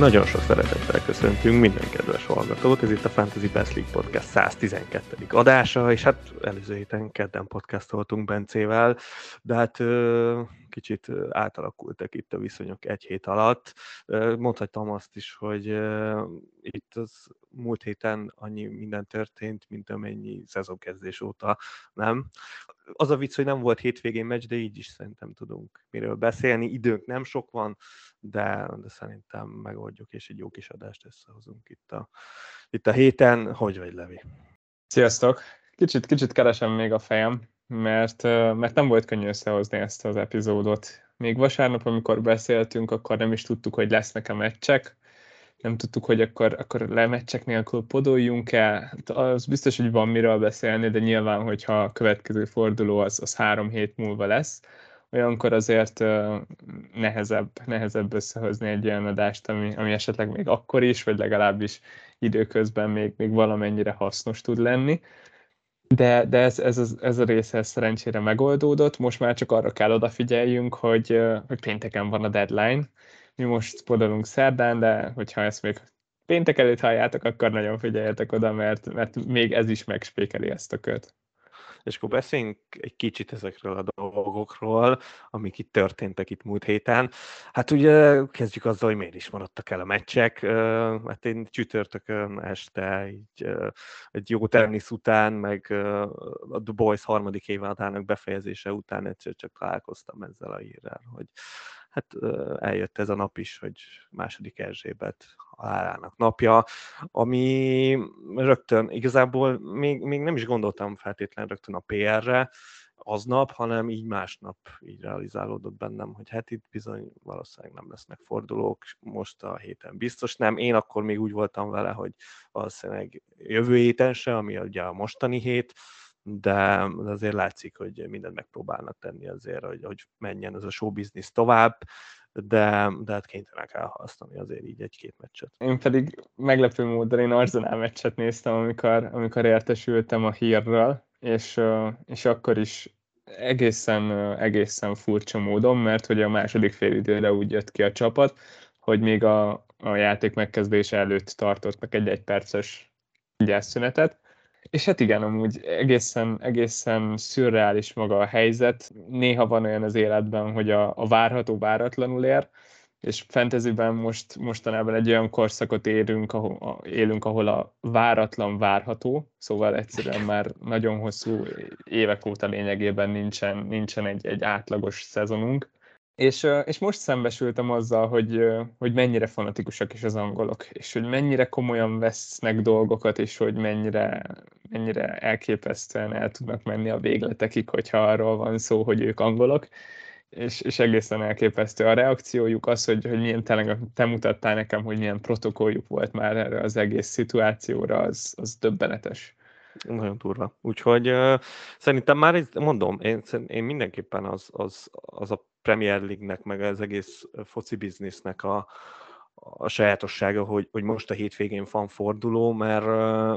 Nagyon sok szeretettel köszöntünk minden kedves hallgatót, ez itt a Fantasy Best League Podcast 112. adása, és hát előző héten kedden podcastoltunk Bencével, de hát kicsit átalakultak itt a viszonyok egy hét alatt. Mondhattam azt is, hogy itt az múlt héten annyi minden történt, mint amennyi szezonkezdés óta nem. Az a vicc, hogy nem volt hétvégén meccs, de így is szerintem tudunk miről beszélni. Időnk nem sok van, de, de szerintem megoldjuk, és egy jó kis adást összehozunk itt a, itt a héten. Hogy vagy, Levi? Sziasztok! Kicsit, kicsit keresem még a fejem, mert, mert nem volt könnyű összehozni ezt az epizódot. Még vasárnap, amikor beszéltünk, akkor nem is tudtuk, hogy lesznek a meccsek, nem tudtuk, hogy akkor, akkor lemeccsek nélkül podoljunk el. Hát az biztos, hogy van miről beszélni, de nyilván, hogyha a következő forduló az, az három hét múlva lesz, olyankor azért nehezebb, nehezebb összehozni egy olyan adást, ami, ami esetleg még akkor is, vagy legalábbis időközben még, még valamennyire hasznos tud lenni. De, de ez, ez, ez, ez a része szerencsére megoldódott, most már csak arra kell odafigyeljünk, hogy, hogy pénteken van a deadline. Mi most podolunk szerdán, de hogyha ezt még péntek előtt halljátok, akkor nagyon figyeljetek oda, mert, mert még ez is megspékeli ezt a kört és akkor beszéljünk egy kicsit ezekről a dolgokról, amik itt történtek itt múlt héten. Hát ugye kezdjük azzal, hogy miért is maradtak el a meccsek. Hát én csütörtökön este így, egy jó tenisz után, meg a The Boys harmadik évadának befejezése után egyszer csak találkoztam ezzel a hírrel, hogy hát eljött ez a nap is, hogy második Erzsébet halálának napja, ami rögtön igazából még, még nem is gondoltam feltétlenül rögtön a PR-re, aznap, hanem így másnap így realizálódott bennem, hogy hát itt bizony valószínűleg nem lesznek fordulók, most a héten biztos nem. Én akkor még úgy voltam vele, hogy valószínűleg jövő héten se, ami ugye a mostani hét, de azért látszik, hogy mindent megpróbálnak tenni azért, hogy, hogy menjen ez a show business tovább, de, de hát kénytelenek elhalasztani azért így egy-két meccset. Én pedig meglepő módon én Arsenal meccset néztem, amikor, amikor értesültem a hírről, és, és akkor is egészen, egészen furcsa módon, mert hogy a második fél időre úgy jött ki a csapat, hogy még a, a játék megkezdése előtt tartottak egy egyperces gyászszünetet, és hát igen, amúgy egészen, egészen szürreális maga a helyzet. Néha van olyan az életben, hogy a, a várható váratlanul ér, és fantasyben most, mostanában egy olyan korszakot érünk, ahol, élünk, ahol a váratlan várható, szóval egyszerűen már nagyon hosszú évek óta lényegében nincsen, nincsen egy, egy átlagos szezonunk, és, és most szembesültem azzal, hogy, hogy mennyire fanatikusak is az angolok, és hogy mennyire komolyan vesznek dolgokat, és hogy mennyire, mennyire elképesztően el tudnak menni a végletekig, hogyha arról van szó, hogy ők angolok, és, és egészen elképesztő a reakciójuk, az, hogy, hogy milyen tényleg te mutattál nekem, hogy milyen protokolljuk volt már erre az egész szituációra, az, az döbbenetes. Nagyon durva. Úgyhogy uh, szerintem már, mondom, én, én mindenképpen az, az, az a Premier League-nek, meg az egész foci biznisznek a, a sajátossága, hogy, hogy most a hétvégén van forduló, mert,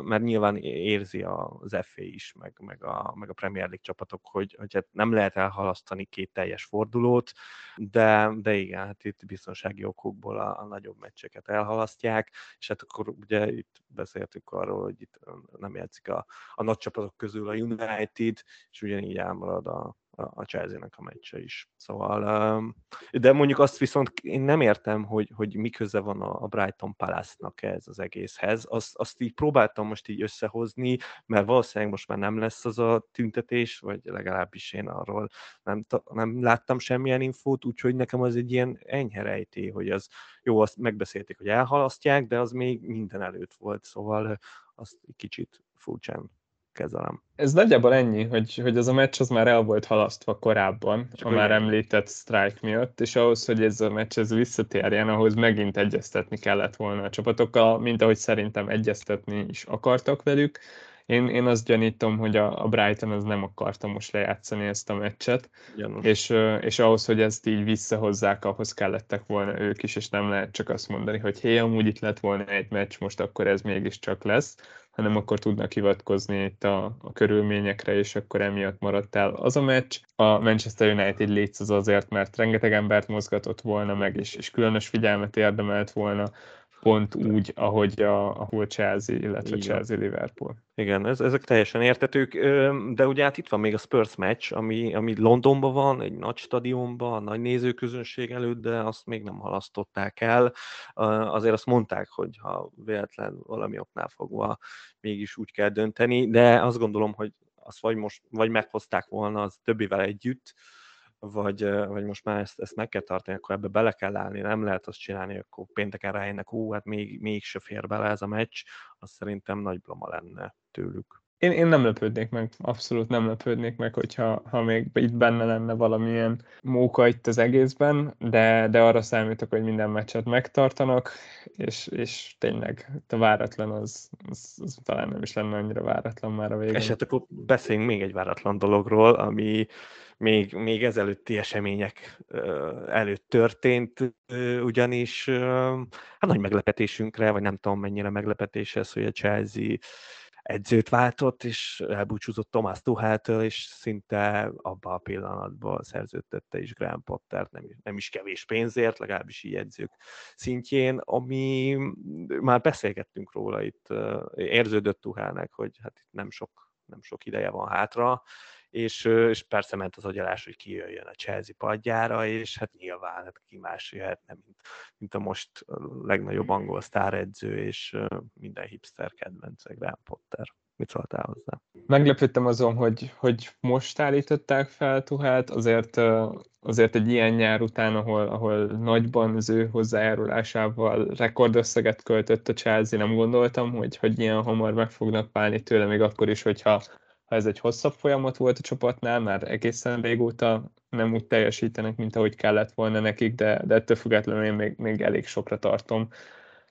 mert nyilván érzi az FA is, meg, meg, a, meg a Premier League csapatok, hogy, hogy hát nem lehet elhalasztani két teljes fordulót, de, de igen, hát itt biztonsági okokból a, a nagyobb meccseket elhalasztják, és hát akkor ugye itt beszéltük arról, hogy itt nem játszik a, a nagy csapatok közül a United, és ugyanígy elmarad a, a Chelsea-nek a meccse is. Szóval, de mondjuk azt viszont én nem értem, hogy, hogy mi köze van a Brighton Palace-nak ez az egészhez. Azt, azt így próbáltam most így összehozni, mert valószínűleg most már nem lesz az a tüntetés, vagy legalábbis én arról nem, nem láttam semmilyen infót, úgyhogy nekem az egy ilyen enyhe rejtély, hogy az jó, azt megbeszélték, hogy elhalasztják, de az még minden előtt volt, szóval azt kicsit furcsán kezelem. Ez nagyjából ennyi, hogy, hogy ez a meccs az már el volt halasztva korábban, Csak a már ennyi. említett strike miatt, és ahhoz, hogy ez a meccs ez visszatérjen, ahhoz megint egyeztetni kellett volna a csapatokkal, mint ahogy szerintem egyeztetni is akartak velük, Én, én azt gyanítom, hogy a, a Brighton az nem akarta most lejátszani ezt a meccset, és, és ahhoz, hogy ezt így visszahozzák, ahhoz kellettek volna ők is, és nem lehet csak azt mondani, hogy hé, amúgy itt lett volna egy meccs, most akkor ez mégiscsak lesz, hanem akkor tudnak hivatkozni itt a, a körülményekre, és akkor emiatt maradt el az a meccs. A Manchester United létsz az azért, mert rengeteg embert mozgatott volna meg, és, és különös figyelmet érdemelt volna pont úgy, ahogy a, a Chelsea, illetve Igen. Chelsea-Liverpool. Igen, ez, ezek teljesen értetők, de ugye hát itt van még a Spurs meccs, ami, ami Londonban van, egy nagy stadionban, nagy nézőközönség előtt, de azt még nem halasztották el. Azért azt mondták, hogy ha véletlen valami oknál fogva mégis úgy kell dönteni, de azt gondolom, hogy azt vagy most, vagy meghozták volna az többivel együtt, vagy, vagy most már ezt, ezt meg kell tartani, akkor ebbe bele kell állni, nem lehet azt csinálni, akkor pénteken rájönnek, ó, hát még, még se fér bele ez a meccs, az szerintem nagy blama lenne tőlük. Én, én nem lepődnék meg, abszolút nem lepődnék meg, hogyha ha még itt benne lenne valamilyen móka itt az egészben, de, de arra számítok, hogy minden meccset megtartanak, és, és tényleg a váratlan az, az, az talán nem is lenne annyira váratlan már a végén. És hát akkor beszéljünk még egy váratlan dologról, ami még, még ezelőtti események előtt történt, ugyanis hát nagy meglepetésünkre, vagy nem tudom mennyire meglepetés ez, hogy a Chelsea edzőt váltott, és elbúcsúzott Tomás Tuchel-től, és szinte abban a pillanatban szerződtette is Graham Potter, nem, nem is kevés pénzért, legalábbis így edzők szintjén, ami már beszélgettünk róla itt, érződött Tuchelnek, hogy hát itt nem sok, nem sok ideje van hátra, és, és persze ment az agyalás, hogy kijöjjön a Chelsea padjára, és hát nyilván hát ki más jöhetne, mint, mint a most legnagyobb angol sztáredző, és minden hipster kedvence, Graham Potter. Mit szóltál hozzá? Meglepődtem azon, hogy, hogy most állították fel Tuhát, azért, azért egy ilyen nyár után, ahol, ahol nagyban az ő hozzájárulásával rekordösszeget költött a Chelsea, nem gondoltam, hogy, hogy ilyen hamar meg fognak válni tőle, még akkor is, hogyha ha ez egy hosszabb folyamat volt a csapatnál, már egészen régóta nem úgy teljesítenek, mint ahogy kellett volna nekik, de, de ettől függetlenül én még, még elég sokra tartom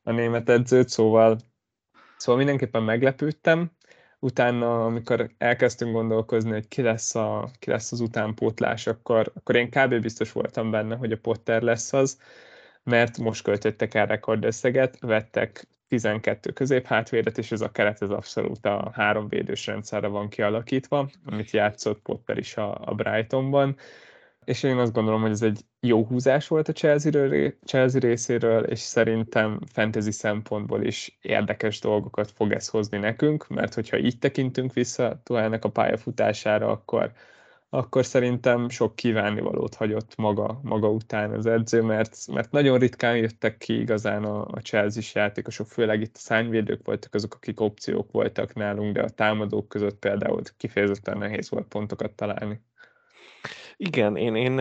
a német edzőt, szóval, szóval mindenképpen meglepődtem. Utána, amikor elkezdtünk gondolkozni, hogy ki lesz, a, ki lesz az utánpótlás, akkor, akkor én kb. biztos voltam benne, hogy a Potter lesz az, mert most költöttek el rekordösszeget, vettek 12 középhátvédet, és ez a keret ez abszolút a három védős rendszerre van kialakítva, amit játszott Potter is a, a Brightonban, és én azt gondolom, hogy ez egy jó húzás volt a Chelsea, Chelsea részéről, és szerintem fantasy szempontból is érdekes dolgokat fog ez hozni nekünk, mert hogyha így tekintünk vissza Tuhelnek a pályafutására, akkor akkor szerintem sok kívánivalót hagyott maga, maga után az edző, mert, mert nagyon ritkán jöttek ki igazán a, a chelsea játékosok, főleg itt a szányvédők voltak azok, akik opciók voltak nálunk, de a támadók között például kifejezetten nehéz volt pontokat találni. Igen, én, én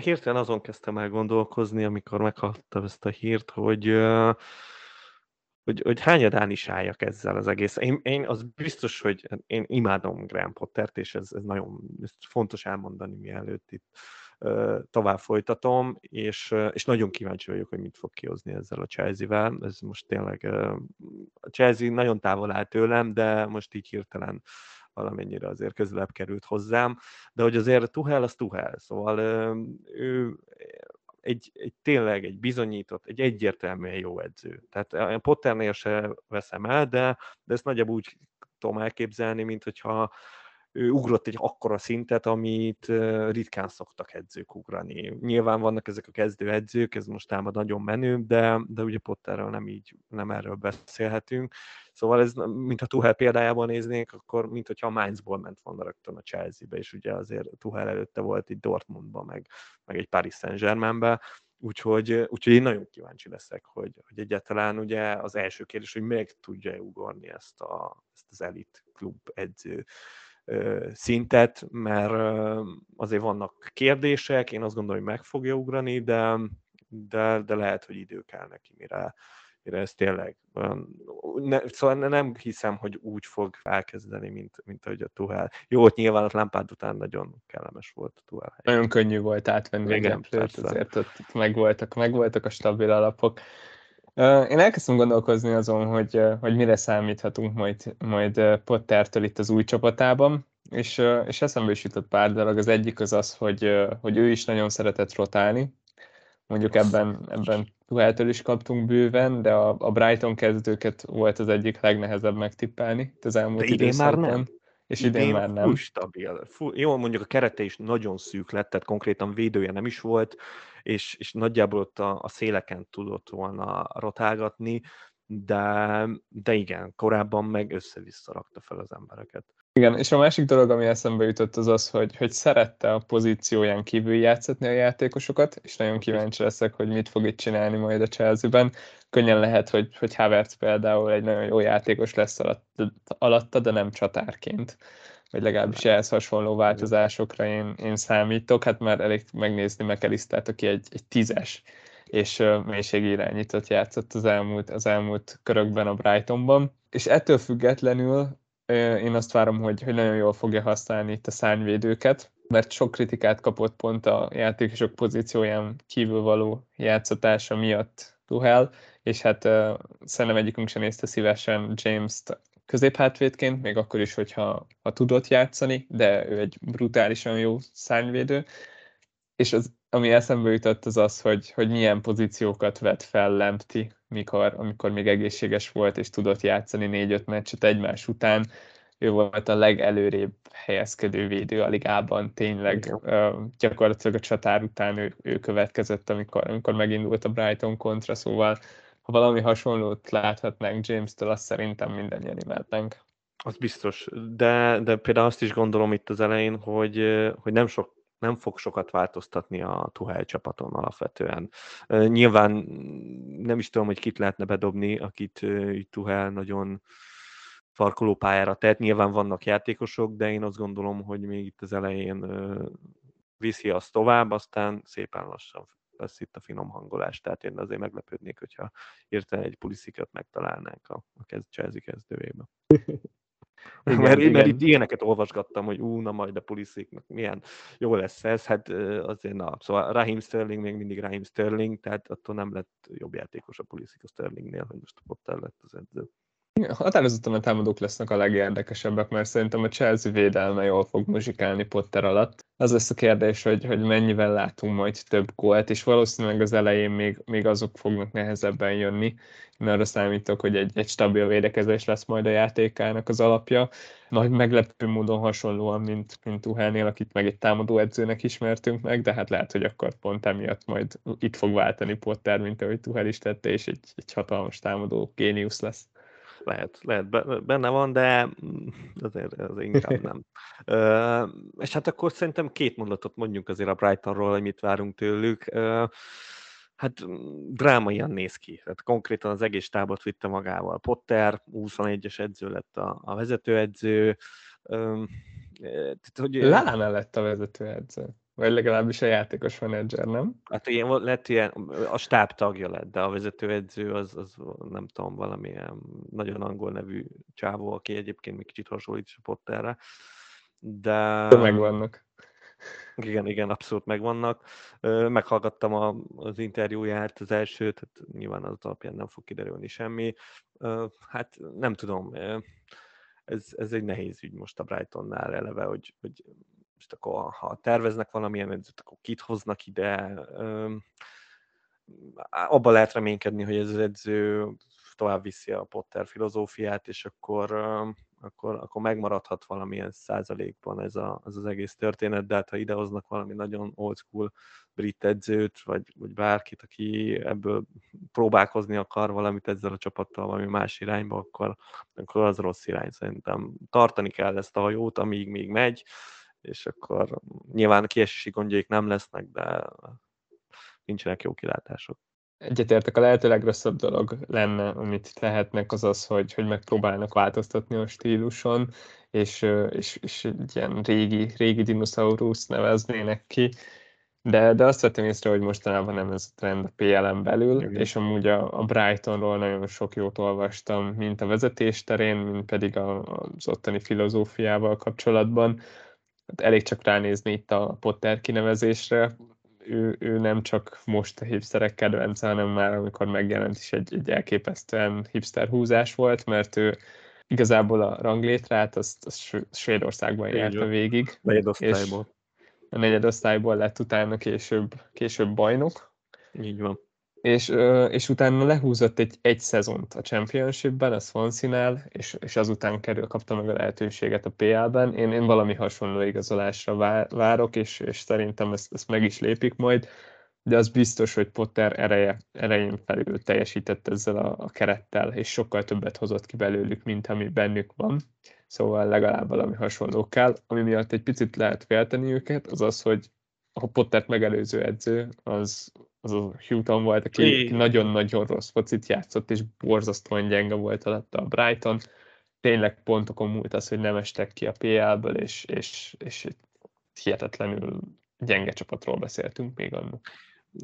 hirtelen azon kezdtem el gondolkozni, amikor meghallottam ezt a hírt, hogy hogy, hogy hányadán is álljak ezzel az egész. Én, én az biztos, hogy én imádom Graham Pottert, és ez, ez nagyon ez fontos elmondani, mielőtt itt uh, tovább folytatom, és, és nagyon kíváncsi vagyok, hogy mit fog kihozni ezzel a Chelsea-vel. Ez most tényleg, uh, a Chelsea nagyon távol áll tőlem, de most így hirtelen valamennyire azért közelebb került hozzám, de hogy azért Tuhel, az Tuhel, szóval ő egy, egy tényleg egy bizonyított, egy egyértelműen jó edző. Tehát a Potternél se veszem el, de, de ezt nagyjából úgy tudom elképzelni, mint hogyha ő ugrott egy akkora szintet, amit ritkán szoktak edzők ugrani. Nyilván vannak ezek a kezdő edzők, ez most támad nagyon menő, de, de ugye Potterről nem így, nem erről beszélhetünk. Szóval ez, mint a Tuhel példájában néznénk, akkor mint hogyha a Mainzból ment volna rögtön a Chelsea-be, és ugye azért Tuhel előtte volt itt Dortmundba, meg, meg egy Paris Saint-Germainbe, Úgyhogy, úgyhogy én nagyon kíváncsi leszek, hogy, hogy egyáltalán ugye az első kérdés, hogy meg tudja ugorni ezt, a, ezt az elit klub edző szintet, mert azért vannak kérdések, én azt gondolom, hogy meg fogja ugrani, de, de, de lehet, hogy idő kell neki, mire, mire ez tényleg ne, szóval nem hiszem, hogy úgy fog elkezdeni, mint, mint ahogy a Tuhel. Jó, ott nyilván a lámpád után nagyon kellemes volt a Tuhel. Nagyon könnyű volt átvenni Igen, a azért ott megvoltak, megvoltak a stabil alapok. Én elkezdtem gondolkozni azon, hogy, hogy mire számíthatunk majd, majd Pottertől itt az új csapatában, és, és eszembe is jutott pár dolog. Az egyik az az, hogy, hogy ő is nagyon szeretett rotálni. Mondjuk ebben, ebben Tuheltől is kaptunk bőven, de a, a Brighton kezdőket volt az egyik legnehezebb megtippelni az elmúlt de idén már nem. És idén, idén már nem. stabil. Full, jó, mondjuk a kerete is nagyon szűk lett, tehát konkrétan védője nem is volt, és, és nagyjából ott a, a széleken tudott volna rotálgatni, de, de igen, korábban meg össze-vissza rakta fel az embereket. Igen, és a másik dolog, ami eszembe jutott, az az, hogy, hogy szerette a pozícióján kívül játszatni a játékosokat, és nagyon kíváncsi leszek, hogy mit fog itt csinálni majd a Chelsea-ben. Könnyen lehet, hogy, hogy Havertz például egy nagyon jó játékos lesz alatta, de nem csatárként vagy legalábbis ehhez hasonló változásokra én, én számítok. Hát már elég megnézni McAllistert, aki egy, egy tízes és mélységi irányított játszott az elmúlt, az elmúlt körökben a Brightonban. És ettől függetlenül én azt várom, hogy, hogy nagyon jól fogja használni itt a szárnyvédőket, mert sok kritikát kapott pont a játékosok pozícióján kívül való játszatása miatt Tuhel, és hát uh, szerintem egyikünk sem nézte szívesen James-t középhátvédként, még akkor is, hogyha ha tudott játszani, de ő egy brutálisan jó szárnyvédő, és az, ami eszembe jutott az az, hogy, hogy milyen pozíciókat vett fel Lempti, mikor, amikor még egészséges volt, és tudott játszani négy-öt meccset egymás után. Ő volt a legelőrébb helyezkedő védő a ligában, tényleg uh, gyakorlatilag a csatár után ő, ő következett, amikor, amikor megindult a Brighton kontra, szóval ha valami hasonlót láthatnánk James-től, azt szerintem mindannyian imádnánk. Az biztos, de, de például azt is gondolom itt az elején, hogy, hogy nem sok nem fog sokat változtatni a Tuhel csapaton alapvetően. Nyilván nem is tudom, hogy kit lehetne bedobni, akit Tuhel nagyon farkoló pályára tett. Nyilván vannak játékosok, de én azt gondolom, hogy még itt az elején viszi azt tovább, aztán szépen lassan lesz itt a finom hangolás, tehát én azért meglepődnék, hogyha érte egy puliszikat megtalálnánk a, a kezd, Chelsea kezdőjébe. Igen, mert, igen. mert itt ilyeneket olvasgattam, hogy ú, na majd a pulisziknak milyen jó lesz ez, hát azért na, szóval Raheem Sterling még mindig Raheem Sterling, tehát attól nem lett jobb játékos a puliszik a Sterlingnél, hogy most ott el lett az edző. Határozottan a támadók lesznek a legérdekesebbek, mert szerintem a Chelsea védelme jól fog muzsikálni Potter alatt. Az lesz a kérdés, hogy, hogy mennyivel látunk majd több gólt, és valószínűleg az elején még, még azok fognak nehezebben jönni. Én arra számítok, hogy egy, egy stabil védekezés lesz majd a játékának az alapja. Nagy meglepő módon hasonlóan, mint, mint Tuhelnél, akit meg egy támadó edzőnek ismertünk meg, de hát lehet, hogy akkor pont emiatt majd itt fog váltani Potter, mint ahogy Tuhel is tette, és egy, egy hatalmas támadó géniusz lesz lehet, lehet benne van, de azért, azért inkább nem. Uh, és hát akkor szerintem két mondatot mondjunk azért a Brightonról, hogy mit várunk tőlük. Uh, hát drámaian néz ki. Tehát konkrétan az egész tábot vitte magával. Potter, 21-es edző lett a, a vezetőedző. Uh, tehát, hogy, Lana lett a vezetőedző. Vagy legalábbis a játékos menedzser, nem? Hát ilyen, lett ilyen, a stáb tagja lett, de a vezetőedző az, az nem tudom, valamilyen nagyon angol nevű csávó, aki egyébként még kicsit hasonlít is a Potterre. De... Megvannak. Igen, igen, abszolút megvannak. Meghallgattam a, az interjúját, az elsőt, tehát nyilván az alapján nem fog kiderülni semmi. Hát nem tudom, ez, ez egy nehéz ügy most a Brightonnál eleve, hogy, hogy most akkor ha terveznek valamilyen edzőt, akkor kit hoznak ide. Abba lehet reménykedni, hogy ez az edző tovább viszi a Potter filozófiát, és akkor, akkor, akkor megmaradhat valamilyen százalékban ez, a, ez az egész történet, de hát ha idehoznak valami nagyon old school brit edzőt, vagy, vagy bárkit, aki ebből próbálkozni akar valamit ezzel a csapattal valami más irányba, akkor, akkor az rossz irány szerintem. Tartani kell ezt a hajót, amíg még megy, és akkor nyilván kiesési gondjaik nem lesznek, de nincsenek jó kilátások. Egyetértek, a lehető legrosszabb dolog lenne, amit tehetnek, az az, hogy, hogy megpróbálnak változtatni a stíluson, és, és, és egy ilyen régi, régi dinoszaurusz neveznének ki, de, de azt vettem észre, hogy mostanában nem ez a trend a PLM belül, Igen. és amúgy a, a Brightonról nagyon sok jót olvastam, mint a vezetés terén, mint pedig a, az ottani filozófiával kapcsolatban. Hát elég csak ránézni itt a Potter kinevezésre. ő, ő nem csak most a hipsterek kedvence, hanem már amikor megjelent is egy, egy elképesztően hipster húzás volt, mert ő igazából a ranglétrát azt, azt Svédországban járta végig. Negyedosztályból. A negyedosztályból lett utána később, később bajnok. Így van és, és utána lehúzott egy, egy szezont a Championshipben, a Swansea-nál, és, és azután kerül, kapta meg a lehetőséget a PL-ben. Én, én valami hasonló igazolásra várok, és, és szerintem ezt, ezt meg is lépik majd, de az biztos, hogy Potter ereje, erején felül teljesített ezzel a, a kerettel, és sokkal többet hozott ki belőlük, mint ami bennük van. Szóval legalább valami hasonló kell. Ami miatt egy picit lehet félteni őket, az az, hogy a Pottert megelőző edző, az, az a Houghton volt, aki nagyon-nagyon rossz focit játszott, és borzasztóan gyenge volt alatta a Brighton. Tényleg pontokon múlt az, hogy nem estek ki a PL-ből, és, és, és hihetetlenül gyenge csapatról beszéltünk még annak.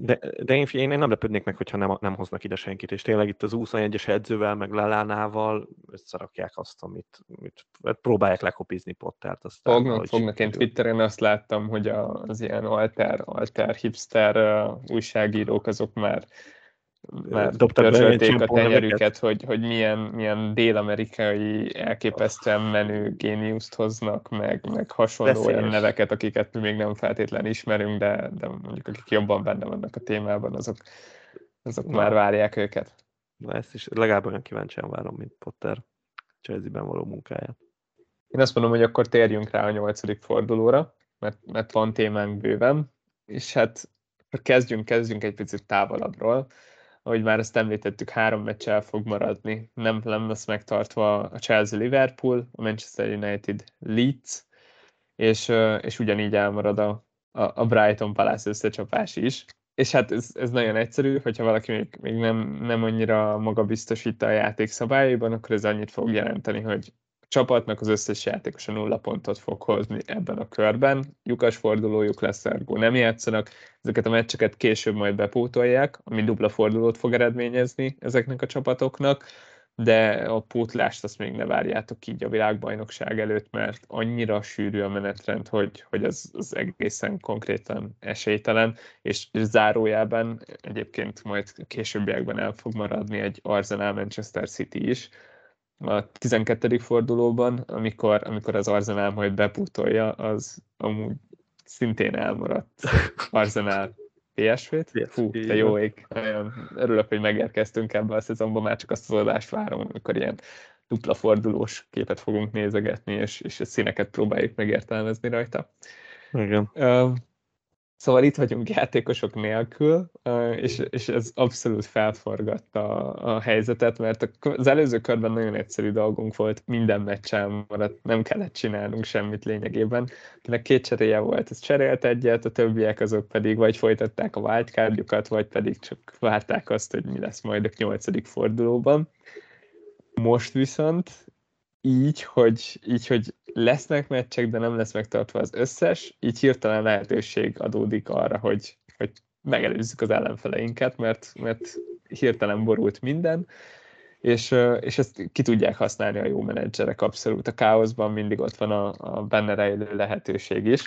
De, de én, én nem lepődnék meg, hogyha nem, nem hoznak ide senkit, és tényleg itt az 21-es edzővel, meg Lelánával összerakják azt, amit, amit hát próbálják lekopizni Pottert. Aztán, fognak, hogy fognak. Én Twitteren azt láttam, hogy az ilyen alter, alter hipster uh, újságírók azok már mert törzsölték a tenyerüket, hogy, hogy milyen, milyen dél-amerikai elképesztően menő géniuszt hoznak, meg, meg hasonló Beszélyes. olyan neveket, akiket mi még nem feltétlenül ismerünk, de, de mondjuk akik jobban benne vannak a témában, azok, azok Na. már várják őket. Na ezt is legalább olyan kíváncsian várom, mint Potter Chelsea-ben való munkáját. Én azt mondom, hogy akkor térjünk rá a nyolcadik fordulóra, mert, mert van témánk bőven, és hát kezdjünk, kezdjünk egy picit távolabbról ahogy már ezt említettük, három meccs el fog maradni. Nem, nem lesz megtartva a Chelsea-Liverpool, a Manchester United Leeds, és, és ugyanígy elmarad a, a Brighton Palace összecsapás is. És hát ez, ez nagyon egyszerű, hogyha valaki még, még nem, nem annyira magabiztosít a játék szabályaiban, akkor ez annyit fog jelenteni, hogy csapatnak az összes játékosa nulla pontot fog hozni ebben a körben. Lyukas fordulójuk lesz, ergo nem játszanak. Ezeket a meccseket később majd bepótolják, ami dupla fordulót fog eredményezni ezeknek a csapatoknak, de a pótlást azt még ne várjátok így a világbajnokság előtt, mert annyira sűrű a menetrend, hogy, hogy az, az egészen konkrétan esélytelen, és, és zárójában egyébként majd későbbiekben el fog maradni egy Arsenal Manchester City is, a 12. fordulóban, amikor, amikor az Arsenal majd bepútolja, az amúgy szintén elmaradt Arsenal PSV-t. Fú, te jó ég. Nagyon örülök, hogy megérkeztünk ebbe a szezonba, már csak azt az adást várom, amikor ilyen dupla fordulós képet fogunk nézegetni, és, és a színeket próbáljuk megértelmezni rajta. Igen. Szóval itt vagyunk játékosok nélkül, és, és ez abszolút felforgatta a, a helyzetet, mert az előző körben nagyon egyszerű dolgunk volt, minden meccsen maradt, nem kellett csinálnunk semmit lényegében. Akinek két cseréje volt, ez cserélt egyet, a többiek azok pedig vagy folytatták a wildcardjukat, vagy pedig csak várták azt, hogy mi lesz majd a nyolcadik fordulóban. Most viszont így, hogy, így, hogy lesznek meccsek, de nem lesz megtartva az összes, így hirtelen lehetőség adódik arra, hogy, hogy megelőzzük az ellenfeleinket, mert, mert hirtelen borult minden, és, és ezt ki tudják használni a jó menedzserek abszolút. A káoszban mindig ott van a, a benne rejlő lehetőség is.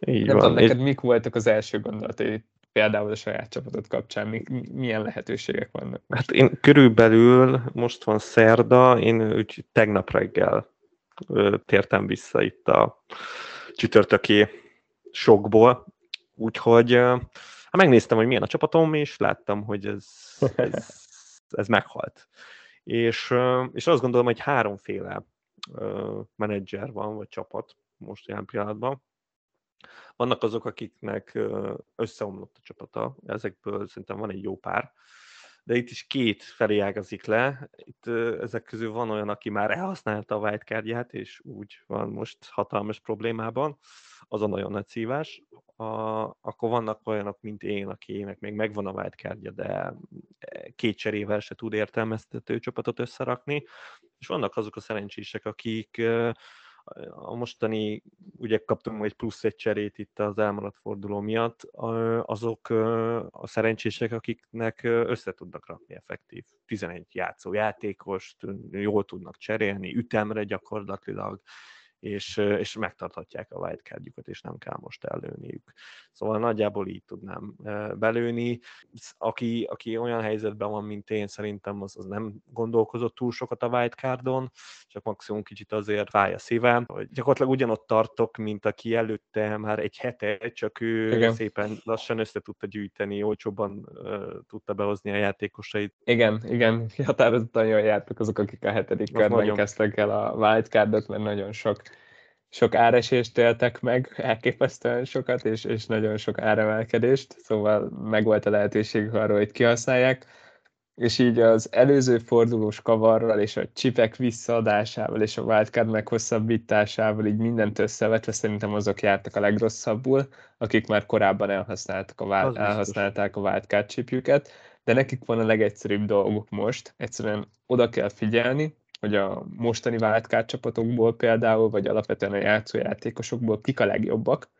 Így Nem van. Tudom, neked mik voltak az első gondolatai például a saját csapatot kapcsán milyen lehetőségek vannak? Hát én körülbelül most van szerda, én úgy tegnap reggel tértem vissza itt a csütörtöki sokból, úgyhogy hát megnéztem, hogy milyen a csapatom, és láttam, hogy ez, ez, ez meghalt. És, és azt gondolom, hogy háromféle menedzser van, vagy csapat most jelen pillanatban. Vannak azok, akiknek összeomlott a csapata, ezekből szerintem van egy jó pár, de itt is két felé ágazik le. Itt ezek közül van olyan, aki már elhasználta a wildcardját, és úgy van most hatalmas problémában, az a nagyon nagy szívás. A, akkor vannak olyanok, mint én, akinek még megvan a wildcardja, de két cserével se tud értelmeztető csapatot összerakni, és vannak azok a szerencsések, akik a mostani, ugye kaptunk egy plusz egy cserét itt az elmaradt forduló miatt, azok a szerencsések, akiknek össze tudnak rakni effektív 11 játszó játékost, jól tudnak cserélni, ütemre gyakorlatilag, és, és megtarthatják a wildcardjukat, és nem kell most előniük. Szóval nagyjából így tudnám belőni. Aki, aki olyan helyzetben van, mint én, szerintem az, az nem gondolkozott túl sokat a wildcardon, csak maximum kicsit azért fáj a szívem, hogy gyakorlatilag ugyanott tartok, mint aki előtte már egy hete, csak ő Igen. szépen lassan össze tudta gyűjteni, olcsóban uh, tudta behozni a játékosait. Igen, igen, határozottan jól jártak azok, akik a hetedik körben kezdtek el a wildcardot, mert nagyon sok sok áresést éltek meg, elképesztően sokat, és, és nagyon sok áremelkedést, szóval megvolt a lehetőség arra, hogy kihasználják, és így az előző fordulós kavarral, és a csipek visszaadásával, és a wildcard meghosszabbításával, így mindent összevetve szerintem azok jártak a legrosszabbul, akik már korábban elhasználtak a, wild, elhasználták a wildcard chipjüket, de nekik van a legegyszerűbb dolguk most, egyszerűen oda kell figyelni, hogy a mostani wildcard csapatokból például, vagy alapvetően a játszójátékosokból kik a legjobbak,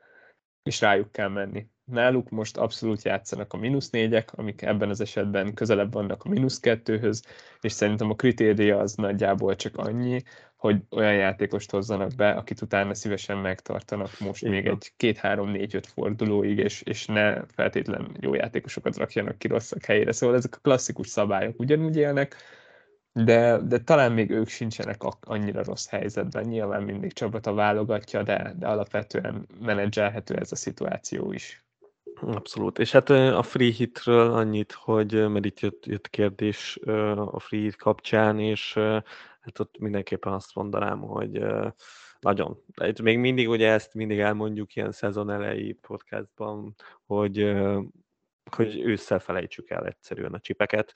és rájuk kell menni. Náluk most abszolút játszanak a mínusz négyek, amik ebben az esetben közelebb vannak a mínusz kettőhöz, és szerintem a kritéria az nagyjából csak annyi, hogy olyan játékost hozzanak be, akit utána szívesen megtartanak most Igen. még egy két-három-négy-öt fordulóig, és, és ne feltétlen jó játékosokat rakjanak ki rosszak helyére. Szóval ezek a klasszikus szabályok ugyanúgy élnek, de, de talán még ők sincsenek annyira rossz helyzetben. Nyilván mindig csapata válogatja, de, de alapvetően menedzselhető ez a szituáció is. Abszolút. És hát a free hitről annyit, hogy mert itt jött, jött kérdés a free hit kapcsán, és hát ott mindenképpen azt mondanám, hogy nagyon. Itt még mindig ugye ezt mindig elmondjuk ilyen szezon elejé podcastban, hogy, hogy ősszel felejtsük el egyszerűen a csipeket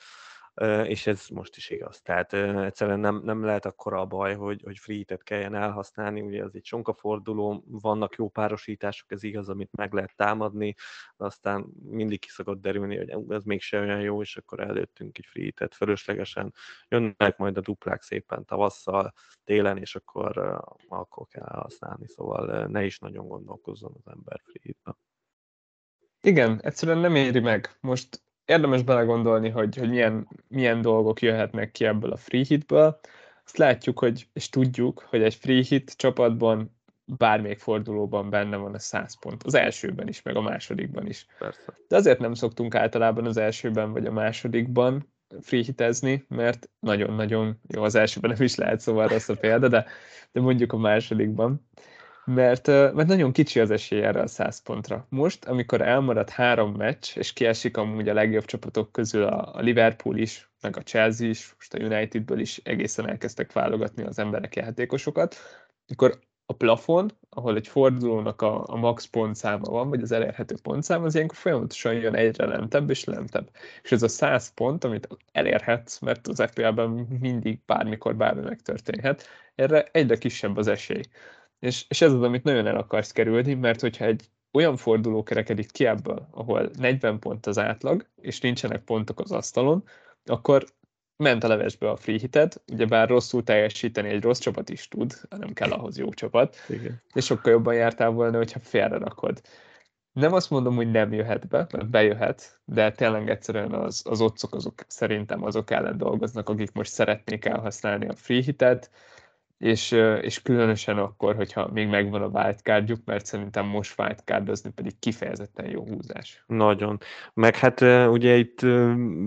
és ez most is igaz. Tehát egyszerűen nem, nem lehet akkora a baj, hogy, hogy free-et kelljen elhasználni, ugye az egy sonka forduló, vannak jó párosítások, ez igaz, amit meg lehet támadni, aztán mindig ki szokott derülni, hogy ez mégse olyan jó, és akkor előttünk egy free-et fölöslegesen. Jönnek majd a duplák szépen tavasszal, télen, és akkor, akkor kell elhasználni, szóval ne is nagyon gondolkozzon az ember free Igen, egyszerűen nem éri meg. Most érdemes belegondolni, hogy, hogy milyen, milyen dolgok jöhetnek ki ebből a free hitből. Azt látjuk, hogy, és tudjuk, hogy egy free hit csapatban bármelyik fordulóban benne van a 100 pont. Az elsőben is, meg a másodikban is. Persze. De azért nem szoktunk általában az elsőben vagy a másodikban free hitezni, mert nagyon-nagyon jó, az elsőben nem is lehet, szóval rossz a példa, de, de mondjuk a másodikban mert, mert nagyon kicsi az esély erre a 100 pontra. Most, amikor elmarad három meccs, és kiesik amúgy a legjobb csapatok közül a Liverpool is, meg a Chelsea is, most a Unitedből is egészen elkezdtek válogatni az emberek játékosokat, akkor a plafon, ahol egy fordulónak a, a max pontszáma van, vagy az elérhető pontszám, az ilyenkor folyamatosan jön egyre lentebb és lentebb. És ez a 100 pont, amit elérhetsz, mert az FPL-ben mindig bármikor bármi megtörténhet, erre egyre kisebb az esély. És, és ez az, amit nagyon el akarsz kerülni, mert hogyha egy olyan forduló kerekedik ki ebből, ahol 40 pont az átlag, és nincsenek pontok az asztalon, akkor ment a levesbe a free hited, ugyebár rosszul teljesíteni egy rossz csapat is tud, nem kell ahhoz jó csapat, Igen. és sokkal jobban jártál volna, hogyha félre rakod. Nem azt mondom, hogy nem jöhet be, mert bejöhet, de tényleg egyszerűen az, az otcok azok szerintem azok ellen dolgoznak, akik most szeretnék elhasználni a free hitet, és, és különösen akkor, hogyha még megvan a wildcardjuk, mert szerintem most wildcardozni pedig kifejezetten jó húzás. Nagyon. Meg hát ugye itt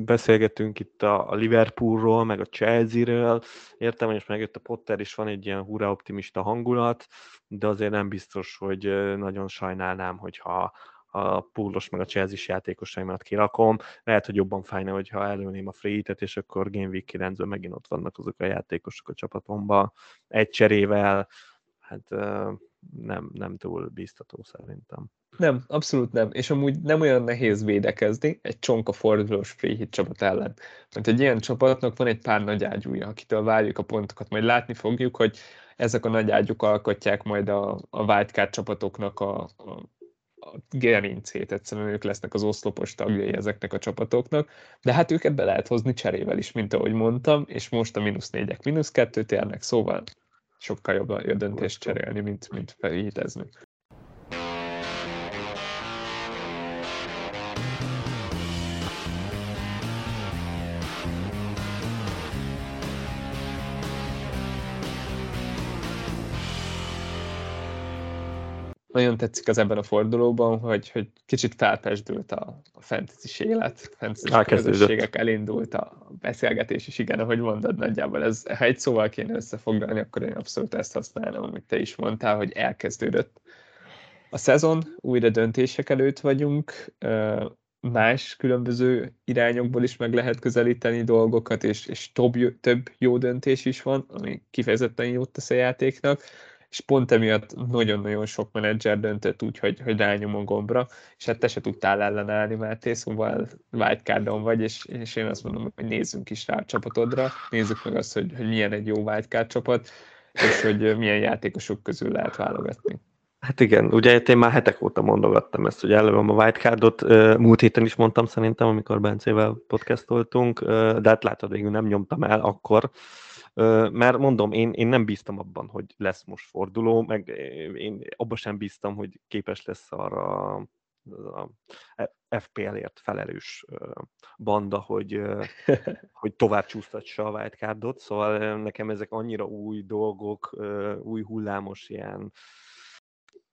beszélgetünk itt a Liverpoolról, meg a Chelsea-ről, értem, és megjött a Potter, és van egy ilyen hurra optimista hangulat, de azért nem biztos, hogy nagyon sajnálnám, hogyha a púlos meg a chelsea játékosaimat kirakom. Lehet, hogy jobban fájna, hogyha előném a free és akkor Game Week 9 megint ott vannak azok a játékosok a csapatomban. Egy cserével, hát nem, nem túl biztató szerintem. Nem, abszolút nem. És amúgy nem olyan nehéz védekezni egy csonka fordulós free hit csapat ellen. Mert egy ilyen csapatnak van egy pár nagy ágyúja, akitől várjuk a pontokat. Majd látni fogjuk, hogy ezek a nagy ágyuk alkotják majd a, a csapatoknak a, a a gerincét, egyszerűen ők lesznek az oszlopos tagjai ezeknek a csapatoknak, de hát őket be lehet hozni cserével is, mint ahogy mondtam, és most a mínusz négyek mínusz kettőt érnek, szóval sokkal jobb a döntést cserélni, mint, mint felhítezni. Nagyon tetszik az ebben a fordulóban, hogy, hogy kicsit felpesdült a, a fantasy élet, fantasy közösségek elindult a beszélgetés is, igen, ahogy mondod, nagyjából ez, ha egy szóval kéne összefoglalni, akkor én abszolút ezt használom, amit te is mondtál, hogy elkezdődött a szezon, újra döntések előtt vagyunk, más különböző irányokból is meg lehet közelíteni dolgokat, és, és több, több jó döntés is van, ami kifejezetten jót tesz a játéknak és pont emiatt nagyon-nagyon sok menedzser döntött úgy, hogy, hogy rányom a gombra, és hát te se tudtál ellenállni, Máté, szóval wildcardon vagy, és, és én azt mondom, hogy nézzünk is rá a csapatodra, nézzük meg azt, hogy, hogy milyen egy jó wildcard csapat, és hogy milyen játékosok közül lehet válogatni. Hát igen, ugye én már hetek óta mondogattam ezt, hogy előbb a wildcardot, múlt héten is mondtam szerintem, amikor Bencével podcastoltunk, de hát látod, végül nem nyomtam el akkor, mert mondom, én, én nem bíztam abban, hogy lesz most forduló, meg én abban sem bíztam, hogy képes lesz arra a FPL-ért felelős banda, hogy, hogy tovább csúsztatsa a wildcardot, szóval nekem ezek annyira új dolgok, új hullámos ilyen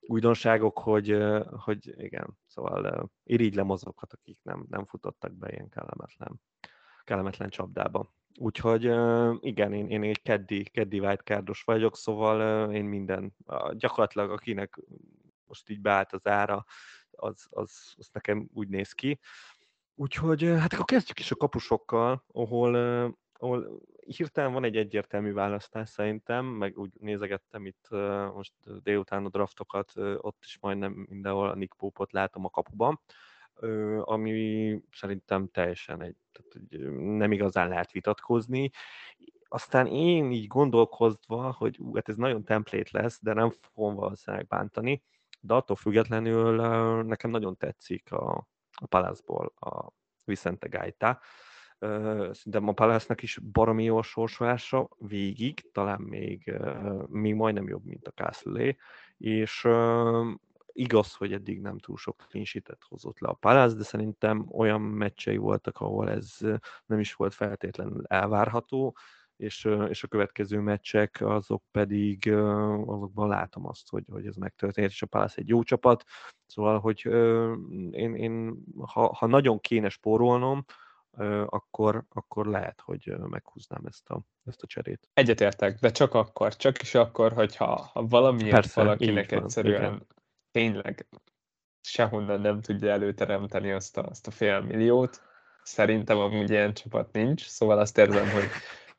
újdonságok, hogy, hogy igen, szóval irigylem azokat, akik nem, nem futottak be ilyen kellemetlen, kellemetlen csapdába. Úgyhogy igen, én, én egy keddi, keddi wildcardos vagyok, szóval én minden, gyakorlatilag akinek most így beállt az ára, az, az, az nekem úgy néz ki. Úgyhogy hát akkor kezdjük is a kapusokkal, ahol, ahol hirtelen van egy egyértelmű választás szerintem, meg úgy nézegettem itt most délután a draftokat, ott is majdnem mindenhol a Nick Pope-ot látom a kapuban ami szerintem teljesen egy, tehát nem igazán lehet vitatkozni. Aztán én így gondolkozva, hogy ú, hát ez nagyon template lesz, de nem fogom valószínűleg bántani, de attól függetlenül nekem nagyon tetszik a, a Palace-ból a Vicente Gaita. Szerintem a palace is baromi jó sorsolása végig, talán még, még majdnem jobb, mint a castle és Igaz, hogy eddig nem túl sok clean hozott le a Palace, de szerintem olyan meccsei voltak, ahol ez nem is volt feltétlenül elvárható, és, és a következő meccsek azok pedig, azokban látom azt, hogy, hogy ez megtörtént, és a Palace egy jó csapat, szóval, hogy én, én ha, ha nagyon kéne spórolnom, akkor, akkor lehet, hogy meghúznám ezt a, ezt a cserét. Egyetértek, de csak akkor, csak is akkor, hogyha ha valamiért Persze, valakinek van, egyszerűen igen tényleg sehonnan nem tudja előteremteni azt a, azt a fél milliót. Szerintem amúgy ilyen csapat nincs, szóval azt érzem, hogy,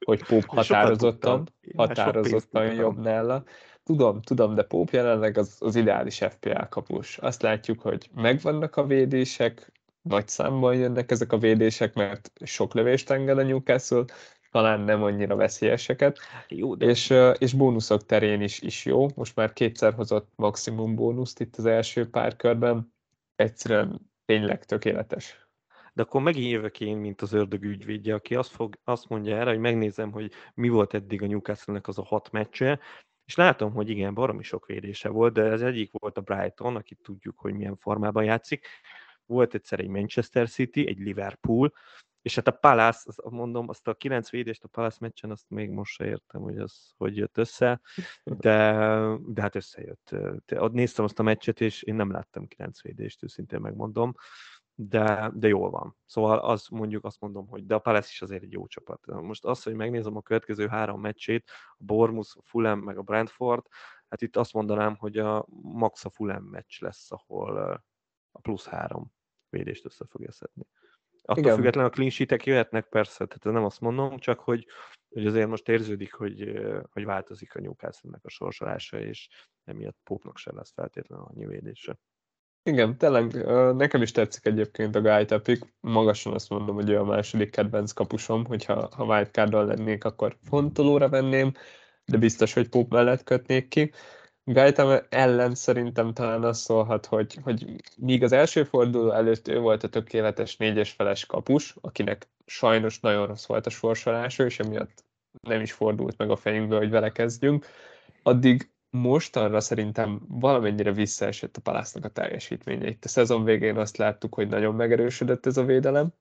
hogy Pop határozottan, határozottan jobb nála. Tudom, tudom, de Pop jelenleg az, az ideális FPL kapus. Azt látjuk, hogy megvannak a védések, nagy számban jönnek ezek a védések, mert sok lövést enged a Newcastle, talán nem annyira veszélyeseket, jó, de... és, és bónuszok terén is, is jó. Most már kétszer hozott maximum bónuszt itt az első pár körben. Egyszerűen tényleg tökéletes. De akkor megint jövök én, mint az ördög ügyvédje, aki azt, fog, azt mondja erre, hogy megnézem, hogy mi volt eddig a Newcastle-nek az a hat meccse, és látom, hogy igen, baromi sok védése volt, de ez egyik volt a Brighton, akit tudjuk, hogy milyen formában játszik. Volt egyszer egy Manchester City, egy Liverpool, és hát a Palace, azt mondom, azt a kilenc védést a Palace meccsen, azt még most se értem, hogy az hogy jött össze, de, de hát összejött. Ott néztem azt a meccset, és én nem láttam kilenc védést, őszintén megmondom, de, de jól van. Szóval az mondjuk azt mondom, hogy de a Palace is azért egy jó csapat. Most az, hogy megnézem a következő három meccsét, a Bournemouth, a Fulham meg a Brentford, hát itt azt mondanám, hogy a max a Fulham meccs lesz, ahol a plusz három védést össze fogja szedni. Attól Igen. függetlenül a clean sheet jöhetnek persze, tehát nem azt mondom, csak hogy, hogy azért most érződik, hogy, hogy változik a newcastle a sorsolása, és emiatt Pópnak sem lesz feltétlenül annyi védése. Igen, tényleg nekem is tetszik egyébként a Guy Topic. Magasan azt mondom, hogy ő a második kedvenc kapusom, hogyha ha wildcard lennék, akkor fontolóra venném, de biztos, hogy Pop mellett kötnék ki. Gaetam ellen szerintem talán az szólhat, hogy, hogy míg az első forduló előtt ő volt a tökéletes négyes feles kapus, akinek sajnos nagyon rossz volt a sorsolása, és emiatt nem is fordult meg a fejünkbe, hogy vele kezdjünk, addig mostanra szerintem valamennyire visszaesett a Palásznak a teljesítménye. Itt a szezon végén azt láttuk, hogy nagyon megerősödött ez a védelem,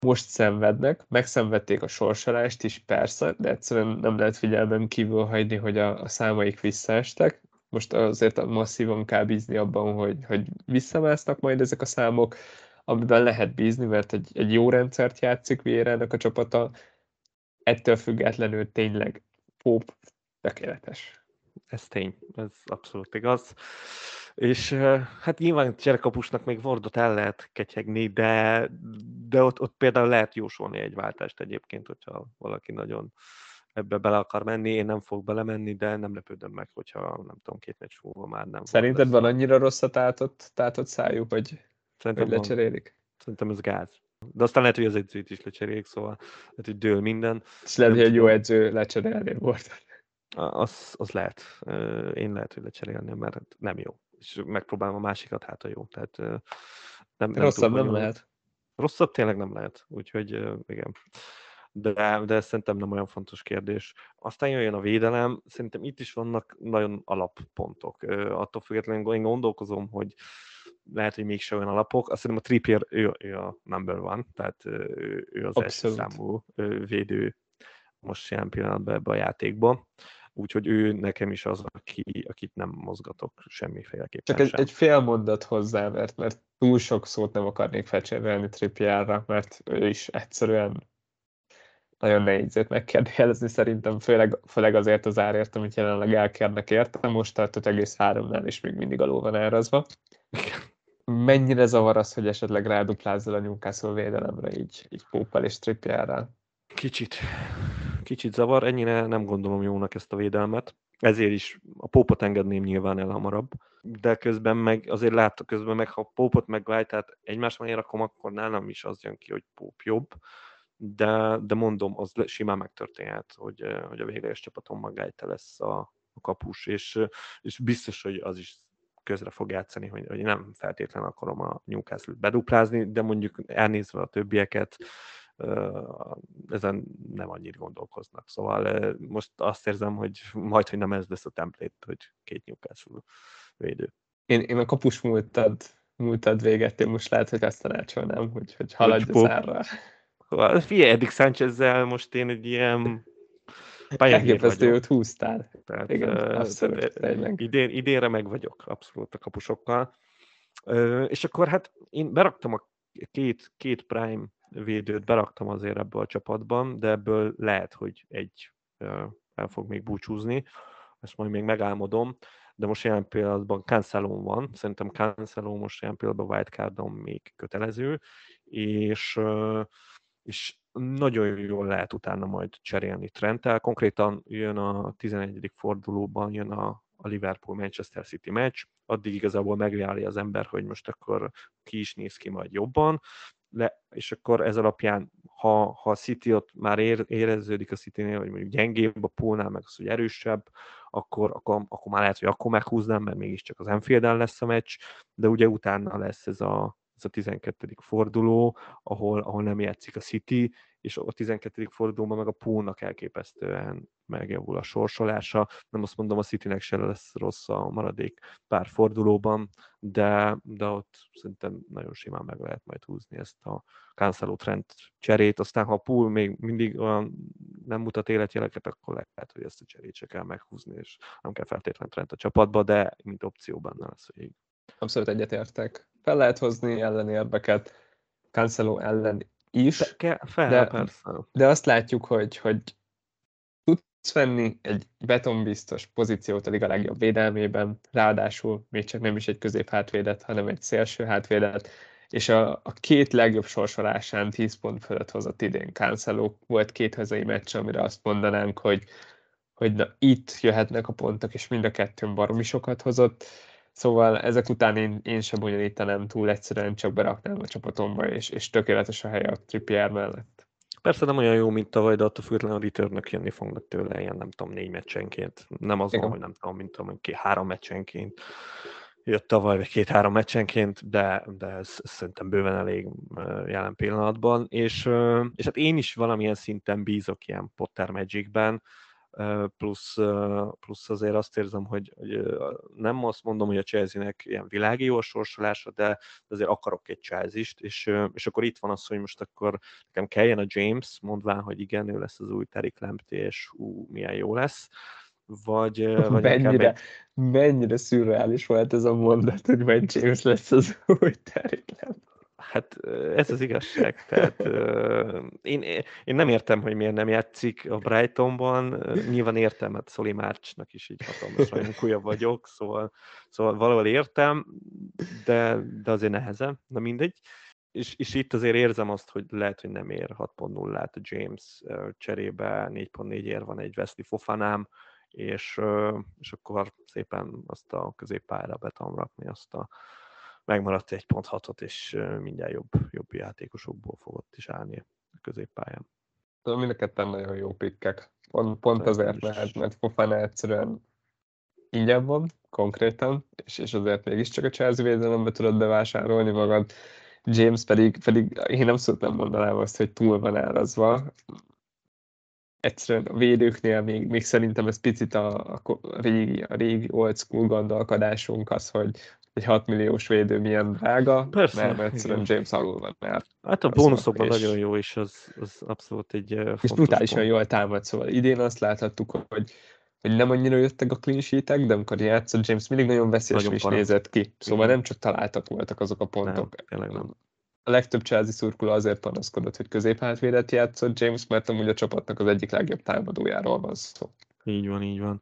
most szenvednek, megszenvedték a sorsolást is persze, de egyszerűen nem lehet figyelmen kívül hagyni, hogy a, a számaik visszaestek, most azért masszívan kell bízni abban, hogy, hogy visszamásznak majd ezek a számok, amiben lehet bízni, mert egy, egy jó rendszert játszik Vierának a csapata, ettől függetlenül tényleg Pop tökéletes. Ez tény, ez abszolút igaz. És hát nyilván cserekapusnak még Wardot el lehet ketyegni, de, de ott, ott például lehet jósolni egy váltást egyébként, hogyha valaki nagyon ebbe bele akar menni, én nem fog belemenni, de nem lepődöm meg, hogyha nem tudom, két meccs múlva már nem. Szerinted van annyira rossz a tátott, tátott szájú, hogy, Szerintem hogy lecserélik? Szerintem ez gáz. De aztán lehet, hogy az edzőt is lecserélik, szóval lehet, hogy dől minden. És lehet, hogy egy jó edző lecserélni volt. Az, az lehet. Én lehet, hogy lecserélni, mert nem jó. És megpróbálom a másikat, hát a jó. Tehát nem, nem Rosszabb nem lehet. Rosszabb tényleg nem lehet. Úgyhogy igen. De, de szerintem nem olyan fontos kérdés. Aztán jöjjön a védelem, szerintem itt is vannak nagyon alappontok. Attól függetlenül én gondolkozom, hogy lehet, hogy mégse olyan alapok. Azt hiszem a Trippier, ő, ő a number one, tehát ő, ő az Abszolút. első számú védő most jelen pillanatban ebbe a játékba. Úgyhogy ő nekem is az, aki, akit nem mozgatok semmiféleképpen Csak egy, egy fél mondat hozzá, mert, mert túl sok szót nem akarnék fecsérelni Trippierre, mert ő is egyszerűen nagyon nehéz megkérdőjelezni szerintem, főleg, főleg azért az árért, amit jelenleg elkérnek érte, most tart 5,3-nál is még mindig alul van árazva. Mennyire zavar az, hogy esetleg ráduplázzal a Newcastle védelemre így, így Póppel és Trippierrel? Kicsit. Kicsit zavar, ennyire nem gondolom jónak ezt a védelmet. Ezért is a pópot engedném nyilván el hamarabb. De közben meg, azért látta közben meg, ha pópot meg tehát egymásban érakom, akkor nálam is az jön ki, hogy póp jobb de, de mondom, az simán megtörténhet, hogy, hogy a végleges csapaton Magájte lesz a, a kapus, és, és biztos, hogy az is közre fog játszani, hogy, hogy nem feltétlenül akarom a Newcastle-t beduplázni, de mondjuk elnézve a többieket, ezen nem annyit gondolkoznak. Szóval most azt érzem, hogy majd, hogy nem ez lesz a template, hogy két Newcastle védő. Én, én a kapus múltad, múltad véget, én most lehet, hogy ezt tanácsolnám, hogy, hogy haladj az árra. Szóval figyelj, Edik Sánchezzel most én egy ilyen Elképesztő jót húztál. Tehát, Igen, abszolút, idén, idénre meg vagyok abszolút a kapusokkal. Uh, és akkor hát én beraktam a két, két Prime védőt, beraktam azért ebből a csapatban, de ebből lehet, hogy egy el fog még búcsúzni, ezt majd még megálmodom, de most jelen pillanatban cancelo van, szerintem Cancelo most jelen pillanatban wildcardon még kötelező, és és nagyon jól lehet utána majd cserélni Trenttel. Konkrétan jön a 11. fordulóban, jön a, a Liverpool-Manchester City meccs, addig igazából megválja az ember, hogy most akkor ki is néz ki majd jobban, le, és akkor ez alapján, ha, ha a City ott már ér, éreződik a City-nél, hogy mondjuk gyengébb a poolnál, meg az, hogy erősebb, akkor, akkor, akkor már lehet, hogy akkor meghúznám, mert mégiscsak az enfield lesz a meccs, de ugye utána lesz ez a, ez a 12. forduló, ahol, ahol nem játszik a City, és a 12. fordulóban meg a Poolnak elképesztően megjavul a sorsolása. Nem azt mondom, a Citynek se lesz rossz a maradék pár fordulóban, de, de ott szerintem nagyon simán meg lehet majd húzni ezt a Cancelo trend cserét. Aztán, ha a Pool még mindig olyan nem mutat életjeleket, akkor lehet, hogy ezt a cserét se kell meghúzni, és nem kell feltétlenül trend a csapatba, de mint opció benne lesz, így. Abszolút egyetértek fel lehet hozni ellenérbeket Cancelo ellen is, de, fel, de, persze. de azt látjuk, hogy, hogy tudsz venni egy betonbiztos pozíciót a liga legjobb védelmében, ráadásul még csak nem is egy középhátvédet, hanem egy szélső hátvédet, és a, a két legjobb sorsolásán 10 pont fölött hozott idén Cancelo. Volt két hazai meccs, amire azt mondanánk, hogy, hogy na, itt jöhetnek a pontok, és mind a kettőn baromi sokat hozott Szóval ezek után én, én sem bonyolítanám túl, egyszerűen csak beraknám a csapatomba, és, és tökéletes a helye a Trippier mellett. Persze nem olyan jó, mint tavaly, de attól függetlenül a return jönni fognak tőle, ilyen nem tudom, négy meccsenként. Nem az hogy nem tudom, mint tudom, két, három meccsenként jött tavaly, vagy két-három meccsenként, de, de ez, ez szerintem bőven elég jelen pillanatban. És, és hát én is valamilyen szinten bízok ilyen Potter Magicben, plusz, plusz azért azt érzem, hogy, hogy nem azt mondom, hogy a Chelsea-nek ilyen világi jó a sorsolása, de azért akarok egy Chelsea-t, és, és akkor itt van az, hogy most akkor nekem kelljen a James, mondván, hogy igen, ő lesz az új Terry Lamptey, és hú, milyen jó lesz, vagy, vagy mennyire, egy... mennyire szürreális volt ez a mondat, hogy majd James lesz az új Terry Hát ez az igazság. Tehát, én, én nem értem, hogy miért nem játszik a Brightonban. Nyilván értem, mert Szoli Márcsnak is így hatalmas rajongója vagyok, szóval, szóval valahol értem, de, de azért nehezen, na mindegy. És, és itt azért érzem azt, hogy lehet, hogy nem ér 6.0-át a James cserébe, 4.4 ér van egy Wesley Fofanám, és, és akkor szépen azt a középpályára betom rakni azt a megmaradt egy pont hatot, és mindjárt jobb, jobb játékosokból fogott is állni a középpályán. Mind a ketten nagyon jó pikkek. Pont, pont azért, mert, mert Fofana egyszerűen ingyen van, konkrétan, és, és azért mégiscsak a Chelsea védelembe tudod bevásárolni magad. James pedig, pedig én nem nem mondanám azt, hogy túl van árazva. Egyszerűen a védőknél még, még szerintem ez picit a, a, régi, a régi old school gondolkodásunk az, hogy, egy 6 milliós védő milyen drága, Persze, mert egyszerűen igen. James alul van már. Hát a bónuszokban és... nagyon jó, és az, az abszolút egy És brutálisan jól támad, szóval idén azt láthattuk, hogy hogy nem annyira jöttek a clean sheetek, de amikor játszott James mindig nagyon veszélyesen is nézett ki. Szóval Igen. nem csak találtak voltak azok a pontok. Nem, nem. A legtöbb Chelsea szurkoló azért panaszkodott, hogy középhátvédet játszott James, mert amúgy a csapatnak az egyik legjobb támadójáról van szó. Így van, így van.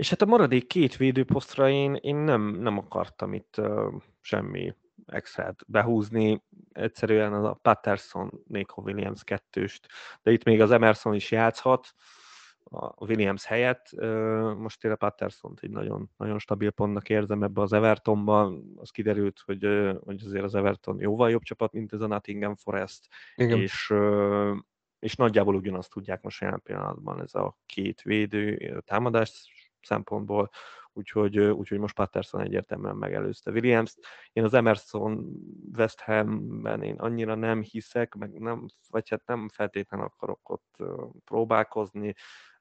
És hát a maradék két védőposztra én, én nem, nem akartam itt uh, semmi extrát behúzni, egyszerűen az a Patterson, Nico Williams kettőst, de itt még az Emerson is játszhat a Williams helyett. Most én a patterson egy nagyon, nagyon stabil pontnak érzem ebbe az Evertonban. Az kiderült, hogy, hogy azért az Everton jóval jobb csapat, mint ez a Nottingham Forest, Igen. és és nagyjából ugyanazt tudják most jelen pillanatban ez a két védő támadás szempontból, úgyhogy, úgyhogy most Patterson egyértelműen megelőzte Williams-t. Én az Emerson West Hamben én annyira nem hiszek, meg nem, vagy hát nem feltétlenül akarok ott próbálkozni,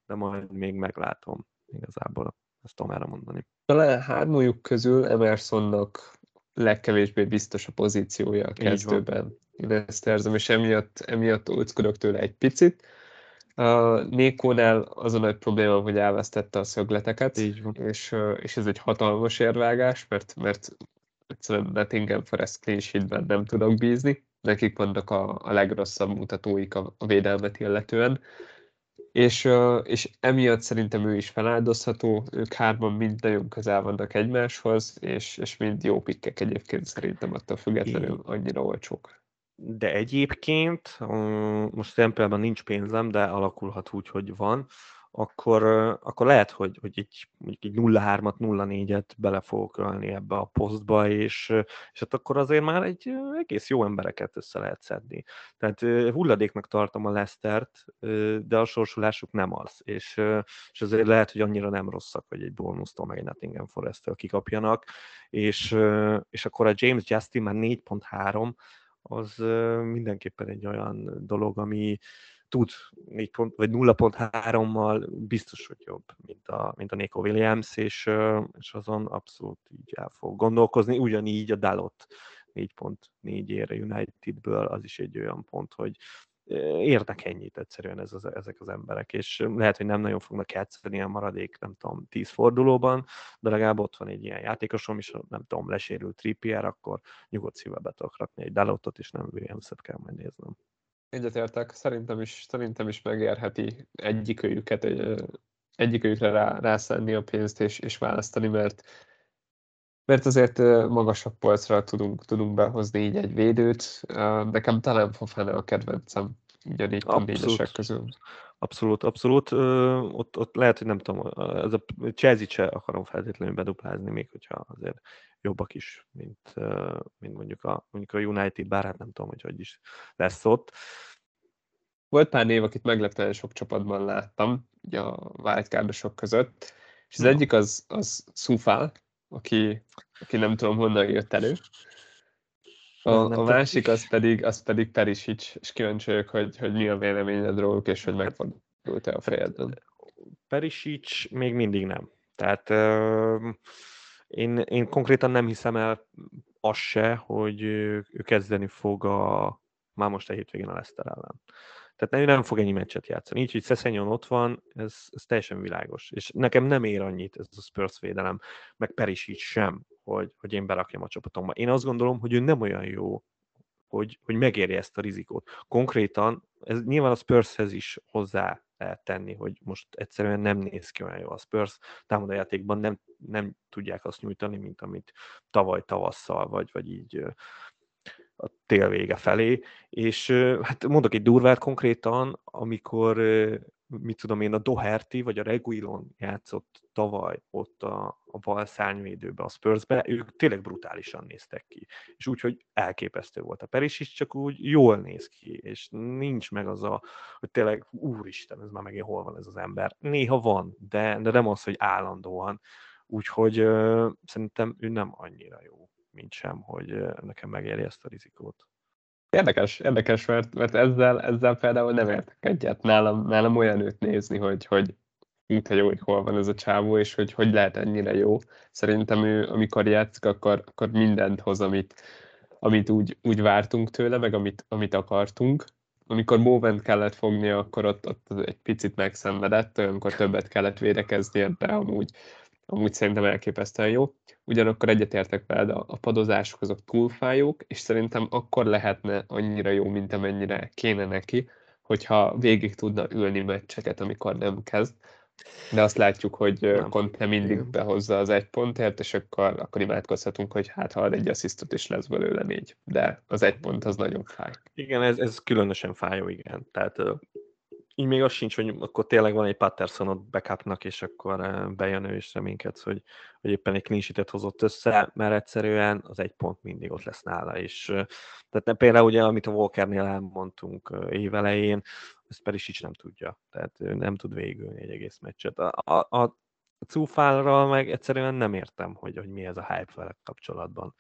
de majd még meglátom igazából, ezt tudom erre mondani. Talán hármójuk közül Emersonnak legkevésbé biztos a pozíciója a kezdőben. Én ezt érzem, és emiatt, emiatt óckodok tőle egy picit. A Nékónál az a nagy probléma, hogy elvesztette a szögleteket, Így van. És, és ez egy hatalmas érvágás, mert, mert egyszerűen Nottingham Forest clean sheetben nem tudok bízni. Nekik vannak a, a legrosszabb mutatóik a, a védelmet illetően. És, és emiatt szerintem ő is feláldozható, ők hárman mind nagyon közel vannak egymáshoz, és, és mind jó pikkek egyébként szerintem attól függetlenül annyira olcsók de egyébként, most tempelben nincs pénzem, de alakulhat úgy, hogy van, akkor, akkor lehet, hogy, hogy egy, mondjuk egy 0-3-at, 0-4-et bele fogok ölni ebbe a posztba, és, és hát akkor azért már egy egész jó embereket össze lehet szedni. Tehát hulladéknak tartom a Lesztert, de a sorsolásuk nem az, és, és azért lehet, hogy annyira nem rosszak, hogy egy Bournemouth-tól meg egy Nottingham Forest-től kikapjanak, és, és akkor a James Justin már 4.3, az mindenképpen egy olyan dolog, ami tud 4 pont, vagy 0.3-mal biztos, hogy jobb, mint a, mint a Nico Williams, és, és azon abszolút így el fog gondolkozni. Ugyanígy a Dalot 4.4 ére Unitedből, az is egy olyan pont, hogy érnek ennyit egyszerűen ez az, ezek az emberek, és lehet, hogy nem nagyon fognak játszani a maradék, nem tudom, tíz fordulóban, de legalább ott van egy ilyen játékosom, és nem tudom, lesérült Trippier, akkor nyugodt szívvel be tudok rakni egy Dalotot, és nem Williams-et kell majd néznem. Egyetértek, szerintem is, szerintem is megérheti egyikőjüket, egy, egyikőjükre rá, rászenni a pénzt és, és választani, mert mert azért magasabb polcra tudunk, tudunk behozni így egy védőt. Nekem talán Fofana a kedvencem, így a négy négyesek közül. Abszolút, abszolút. Ott, ott lehet, hogy nem tudom, ez a Chelsea se akarom feltétlenül beduplázni, még hogyha azért jobbak is, mint, mint mondjuk, a, mondjuk a United, bár hát nem tudom, hogy hogy is lesz ott. Volt pár név, akit meglepően sok csapatban láttam, ugye a wildcardosok között, és az no. egyik az, az Szufál, aki, aki nem tudom honnan jött elő. A, a másik az pedig, az pedig Perisic, és kíváncsi vagyok, hogy, hogy mi a véleményed róluk, és hogy megfordult-e a fejedben. Perisic még mindig nem. Tehát uh, én, én konkrétan nem hiszem el azt se, hogy ő kezdeni fog a, már most a hétvégén a Leicester ellen. Tehát nem fog ennyi meccset játszani. Így, hogy Szeszenyon ott van, ez, ez teljesen világos. És nekem nem ér annyit ez a Spurs védelem, meg Perisic sem, hogy, hogy én berakjam a csapatomba. Én azt gondolom, hogy ő nem olyan jó, hogy, hogy megérje ezt a rizikót. Konkrétan, ez nyilván a Spurshez is hozzá lehet tenni, hogy most egyszerűen nem néz ki olyan jó a Spurs, támadójátékban nem, nem tudják azt nyújtani, mint amit tavaly tavasszal, vagy, vagy így a tél vége felé, és hát mondok egy durvát konkrétan, amikor mit tudom én, a Doherty vagy a Reguilon játszott tavaly ott a, a bal szárnyvédőbe, a Spursbe, ők tényleg brutálisan néztek ki. És úgy, hogy elképesztő volt. A Peris is csak úgy jól néz ki, és nincs meg az a, hogy tényleg, úristen, ez már megint hol van ez az ember. Néha van, de, de nem az, hogy állandóan. Úgyhogy uh, szerintem ő nem annyira jó, mint sem, hogy nekem megéri ezt a rizikót. Érdekes, érdekes, mert, mert ezzel, ezzel például nem értek egyet. Nálam, nálam olyan őt nézni, hogy, hogy mint jó, hogy hol van ez a csávó, és hogy hogy lehet ennyire jó. Szerintem ő, amikor játszik, akkor, akkor mindent hoz, amit, amit úgy, úgy vártunk tőle, meg amit, amit akartunk. Amikor Movent kellett fognia, akkor ott, ott egy picit megszenvedett, olyankor többet kellett védekezni, de amúgy, amúgy szerintem elképesztően jó. Ugyanakkor egyetértek veled, a, padozások azok túlfájók, és szerintem akkor lehetne annyira jó, mint amennyire kéne neki, hogyha végig tudna ülni meccseket, amikor nem kezd. De azt látjuk, hogy nem. Conte mindig Igen. behozza az egy pontért, és akkor, akkor imádkozhatunk, hogy hát ha ad egy asszisztot, és lesz belőle négy. De az egy pont az nagyon fáj. Igen, ez, ez különösen fájó, igen. Tehát így még az sincs, hogy akkor tényleg van egy Pattersonot backupnak, és akkor eh, bejön ő, és reménykedsz, hogy, hogy éppen egy clean hozott össze, mert egyszerűen az egy pont mindig ott lesz nála, és eh, tehát például ugye, amit a Walkernél elmondtunk eh, évelején, ezt Perisic nem tudja, tehát ő nem tud végülni egy egész meccset. A, a, a Cufálra meg egyszerűen nem értem, hogy, hogy mi ez a hype vele kapcsolatban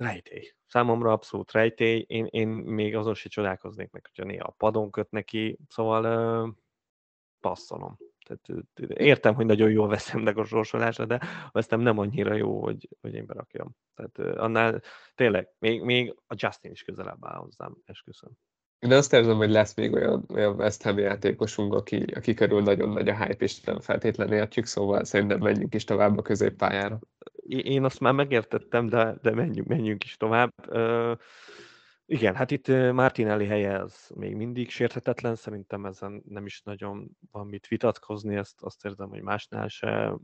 rejtély. Számomra abszolút rejtély. Én, én még azon se csodálkoznék meg, hogyha néha a padon köt neki, szóval uh, passzolom. Tehát, értem, hogy nagyon jól veszem meg a sorsolásra, de azt nem annyira jó, hogy, hogy én berakjam. Tehát annál tényleg, még, még a Justin is közelebb áll hozzám, esküszöm. De azt érzem, hogy lesz még olyan, olyan West Ham játékosunk, aki, aki körül nagyon nagy a hype, és nem feltétlenül értjük, szóval szerintem menjünk is tovább a középpályára. Én azt már megértettem, de, de menjünk, menjünk is tovább. Uh, igen, hát itt Martinelli helye az még mindig sérthetetlen, szerintem ezen nem is nagyon van mit vitatkozni, ezt azt érzem, hogy másnál se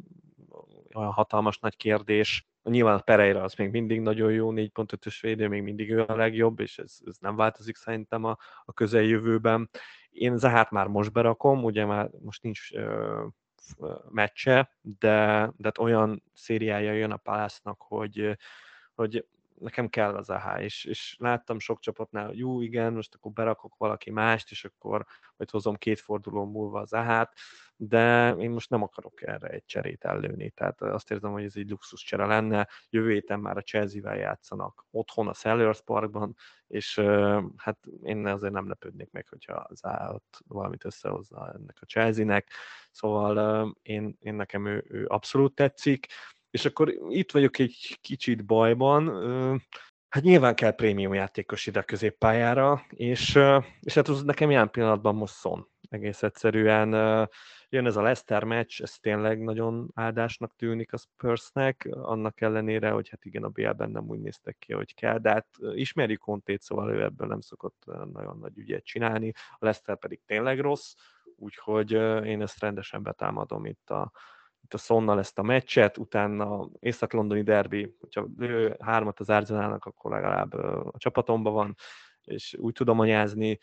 olyan hatalmas nagy kérdés. Nyilván Pereira az még mindig nagyon jó, 4.5-ös védő, még mindig ő a legjobb, és ez, ez nem változik szerintem a, a közeljövőben. Én Zahát már most berakom, ugye már most nincs ö, meccse, de, de hát olyan szériája jön a Palásznak, hogy, hogy nekem kell az AH, és, és láttam sok csapatnál, hogy jó, igen, most akkor berakok valaki mást, és akkor majd hozom két forduló múlva az AH-t, de én most nem akarok erre egy cserét ellőni, tehát azt érzem, hogy ez egy luxus csere lenne, jövő héten már a Chelsea-vel játszanak otthon a Sellers Parkban, és hát én azért nem lepődnék meg, hogyha az állat valamit összehozza ennek a Chelsea-nek, szóval én, én nekem ő, ő abszolút tetszik, és akkor itt vagyok egy kicsit bajban, hát nyilván kell prémium játékos ide a középpályára, és, és hát az nekem ilyen pillanatban most szon. Egész egyszerűen jön ez a Leicester meccs, ez tényleg nagyon áldásnak tűnik a Spursnek, annak ellenére, hogy hát igen, a BL-ben nem úgy néztek ki, hogy kell, de hát ismerjük Kontét, szóval ő ebből nem szokott nagyon nagy ügyet csinálni, a Leicester pedig tényleg rossz, úgyhogy én ezt rendesen betámadom itt a, itt a Szonnal ezt a meccset, utána Észak-Londoni derbi, hogyha ő hármat az Arsenalnak, akkor legalább a csapatomban van, és úgy tudom anyázni,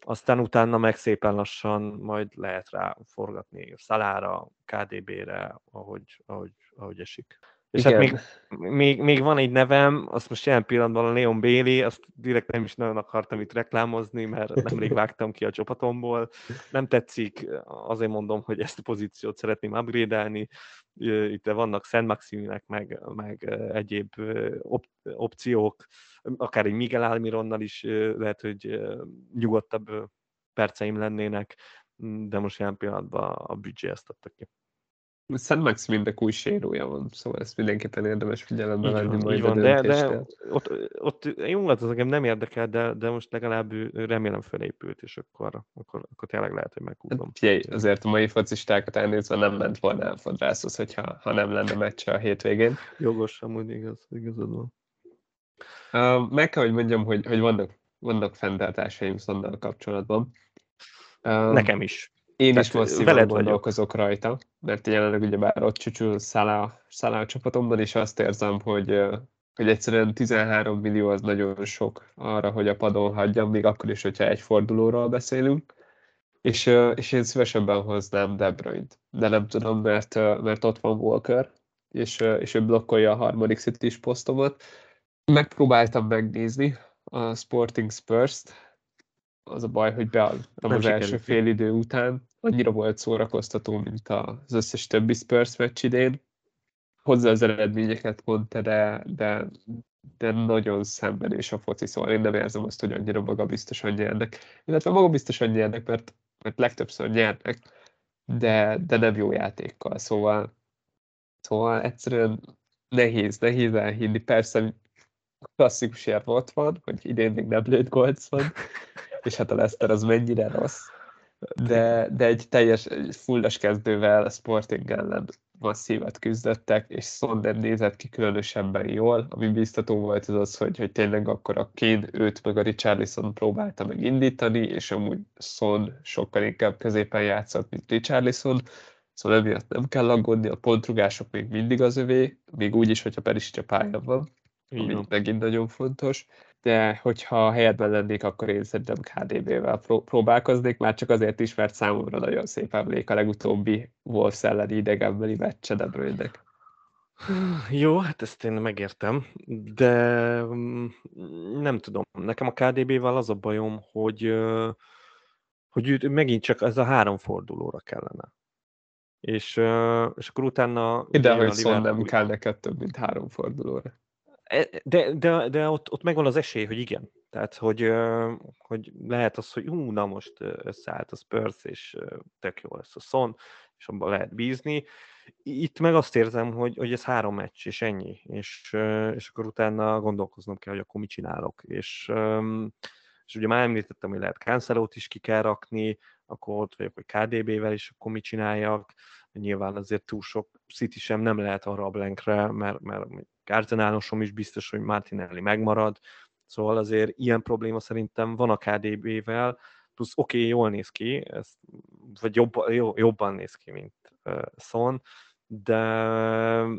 aztán utána meg szépen lassan majd lehet rá forgatni Szalára, KDB-re, ahogy, ahogy, ahogy esik. És hát Igen. hát még, még, még, van egy nevem, azt most jelen pillanatban a Leon Bailey, azt direkt nem is nagyon akartam itt reklámozni, mert nemrég vágtam ki a csapatomból. Nem tetszik, azért mondom, hogy ezt a pozíciót szeretném upgrade-elni. Itt vannak Szent Maximinek, meg, meg egyéb op- opciók, akár egy Miguel Almironnal is lehet, hogy nyugodtabb perceim lennének, de most jelen pillanatban a büdzsé ezt adta ki. Szent Maximinnek új sérója van, szóval ezt mindenképpen érdemes figyelembe venni majd van, de, de ott, ott jó, hát az engem nem érdekel, de, de most legalább remélem felépült, és akkor, akkor, akkor tényleg lehet, hogy meghúzom. Hát, figyelj, azért a mai focistákat elnézve nem ment volna el fodrászhoz, hogyha ha nem lenne meccse a hétvégén. Jogos, amúgy igaz, igazad van. Uh, meg kell, hogy mondjam, hogy, hogy vannak, vannak fenntartásaim Szonnal kapcsolatban. Uh, Nekem is. Én Tehát is masszívan gondolkozok vagyok. rajta, mert jelenleg ugyebár ott csücsül a csapatomban, és azt érzem, hogy, hogy egyszerűen 13 millió az nagyon sok arra, hogy a padon hagyjam, még akkor is, hogyha egy fordulóról beszélünk. És, és én szívesebben hoznám De Bruyne-t, de nem tudom, mert, mert ott van Walker, és, és ő blokkolja a harmadik city posztomat. Megpróbáltam megnézni a Sporting Spurs-t, az a baj, hogy beadtam az első fél idő után. Annyira volt szórakoztató, mint az összes többi Spurs meccs idén. Hozzá az eredményeket mondta, de, de, de nagyon és a foci, szóval én nem érzem azt, hogy annyira magabiztosan nyernek. Illetve magabiztosan nyernek, mert, mert legtöbbször nyernek, de, de nem jó játékkal, szóval, szóval egyszerűen nehéz, nehéz elhinni. Persze klasszikus érv ott van, hogy idén még nem lőtt golc van, és hát a Leicester az mennyire rossz, de, de egy teljes fullas kezdővel a Sporting ellen masszívat küzdöttek, és Son nem nézett ki különösebben jól. Ami biztató volt az az, hogy, hogy tényleg akkor a Kane őt meg a Richarlison próbálta meg indítani, és amúgy Son sokkal inkább középen játszott, mint Richarlison, szóval emiatt nem kell aggódni, a pontrugások még mindig az övé, még úgy is, hogyha Perisic a pályán van, ami megint nagyon fontos de hogyha a helyedben lennék, akkor én szerintem KDB-vel próbálkoznék, már csak azért is, mert számomra nagyon szép emlék a legutóbbi Wolves elleni idegenbeli meccse De bruyne Jó, hát ezt én megértem, de mm, nem tudom. Nekem a KDB-vel az a bajom, hogy, hogy megint csak ez a három fordulóra kellene. És, és akkor utána... Ide, hogy szól nem kell neked több, mint három fordulóra. E, de, de, de ott, ott megvan az esély, hogy igen. Tehát, hogy, hogy lehet az, hogy ú, na most összeállt a Spurs, és tök jó lesz a Son, és abban lehet bízni. Itt meg azt érzem, hogy, hogy ez három meccs, és ennyi. És, és akkor utána gondolkoznom kell, hogy akkor mit csinálok. És, és ugye már említettem, hogy lehet cancelo is ki kell rakni, akkor ott vagyok, hogy KDB-vel is akkor mit csináljak. Nyilván azért túl sok City sem nem lehet arra a blankre, mert, mert Arsenálosom is biztos, hogy Martinelli megmarad, szóval azért ilyen probléma szerintem van a KDB-vel, plusz oké, okay, jól néz ki, ez, vagy jobb, jó, jobban néz ki, mint uh, Son, de,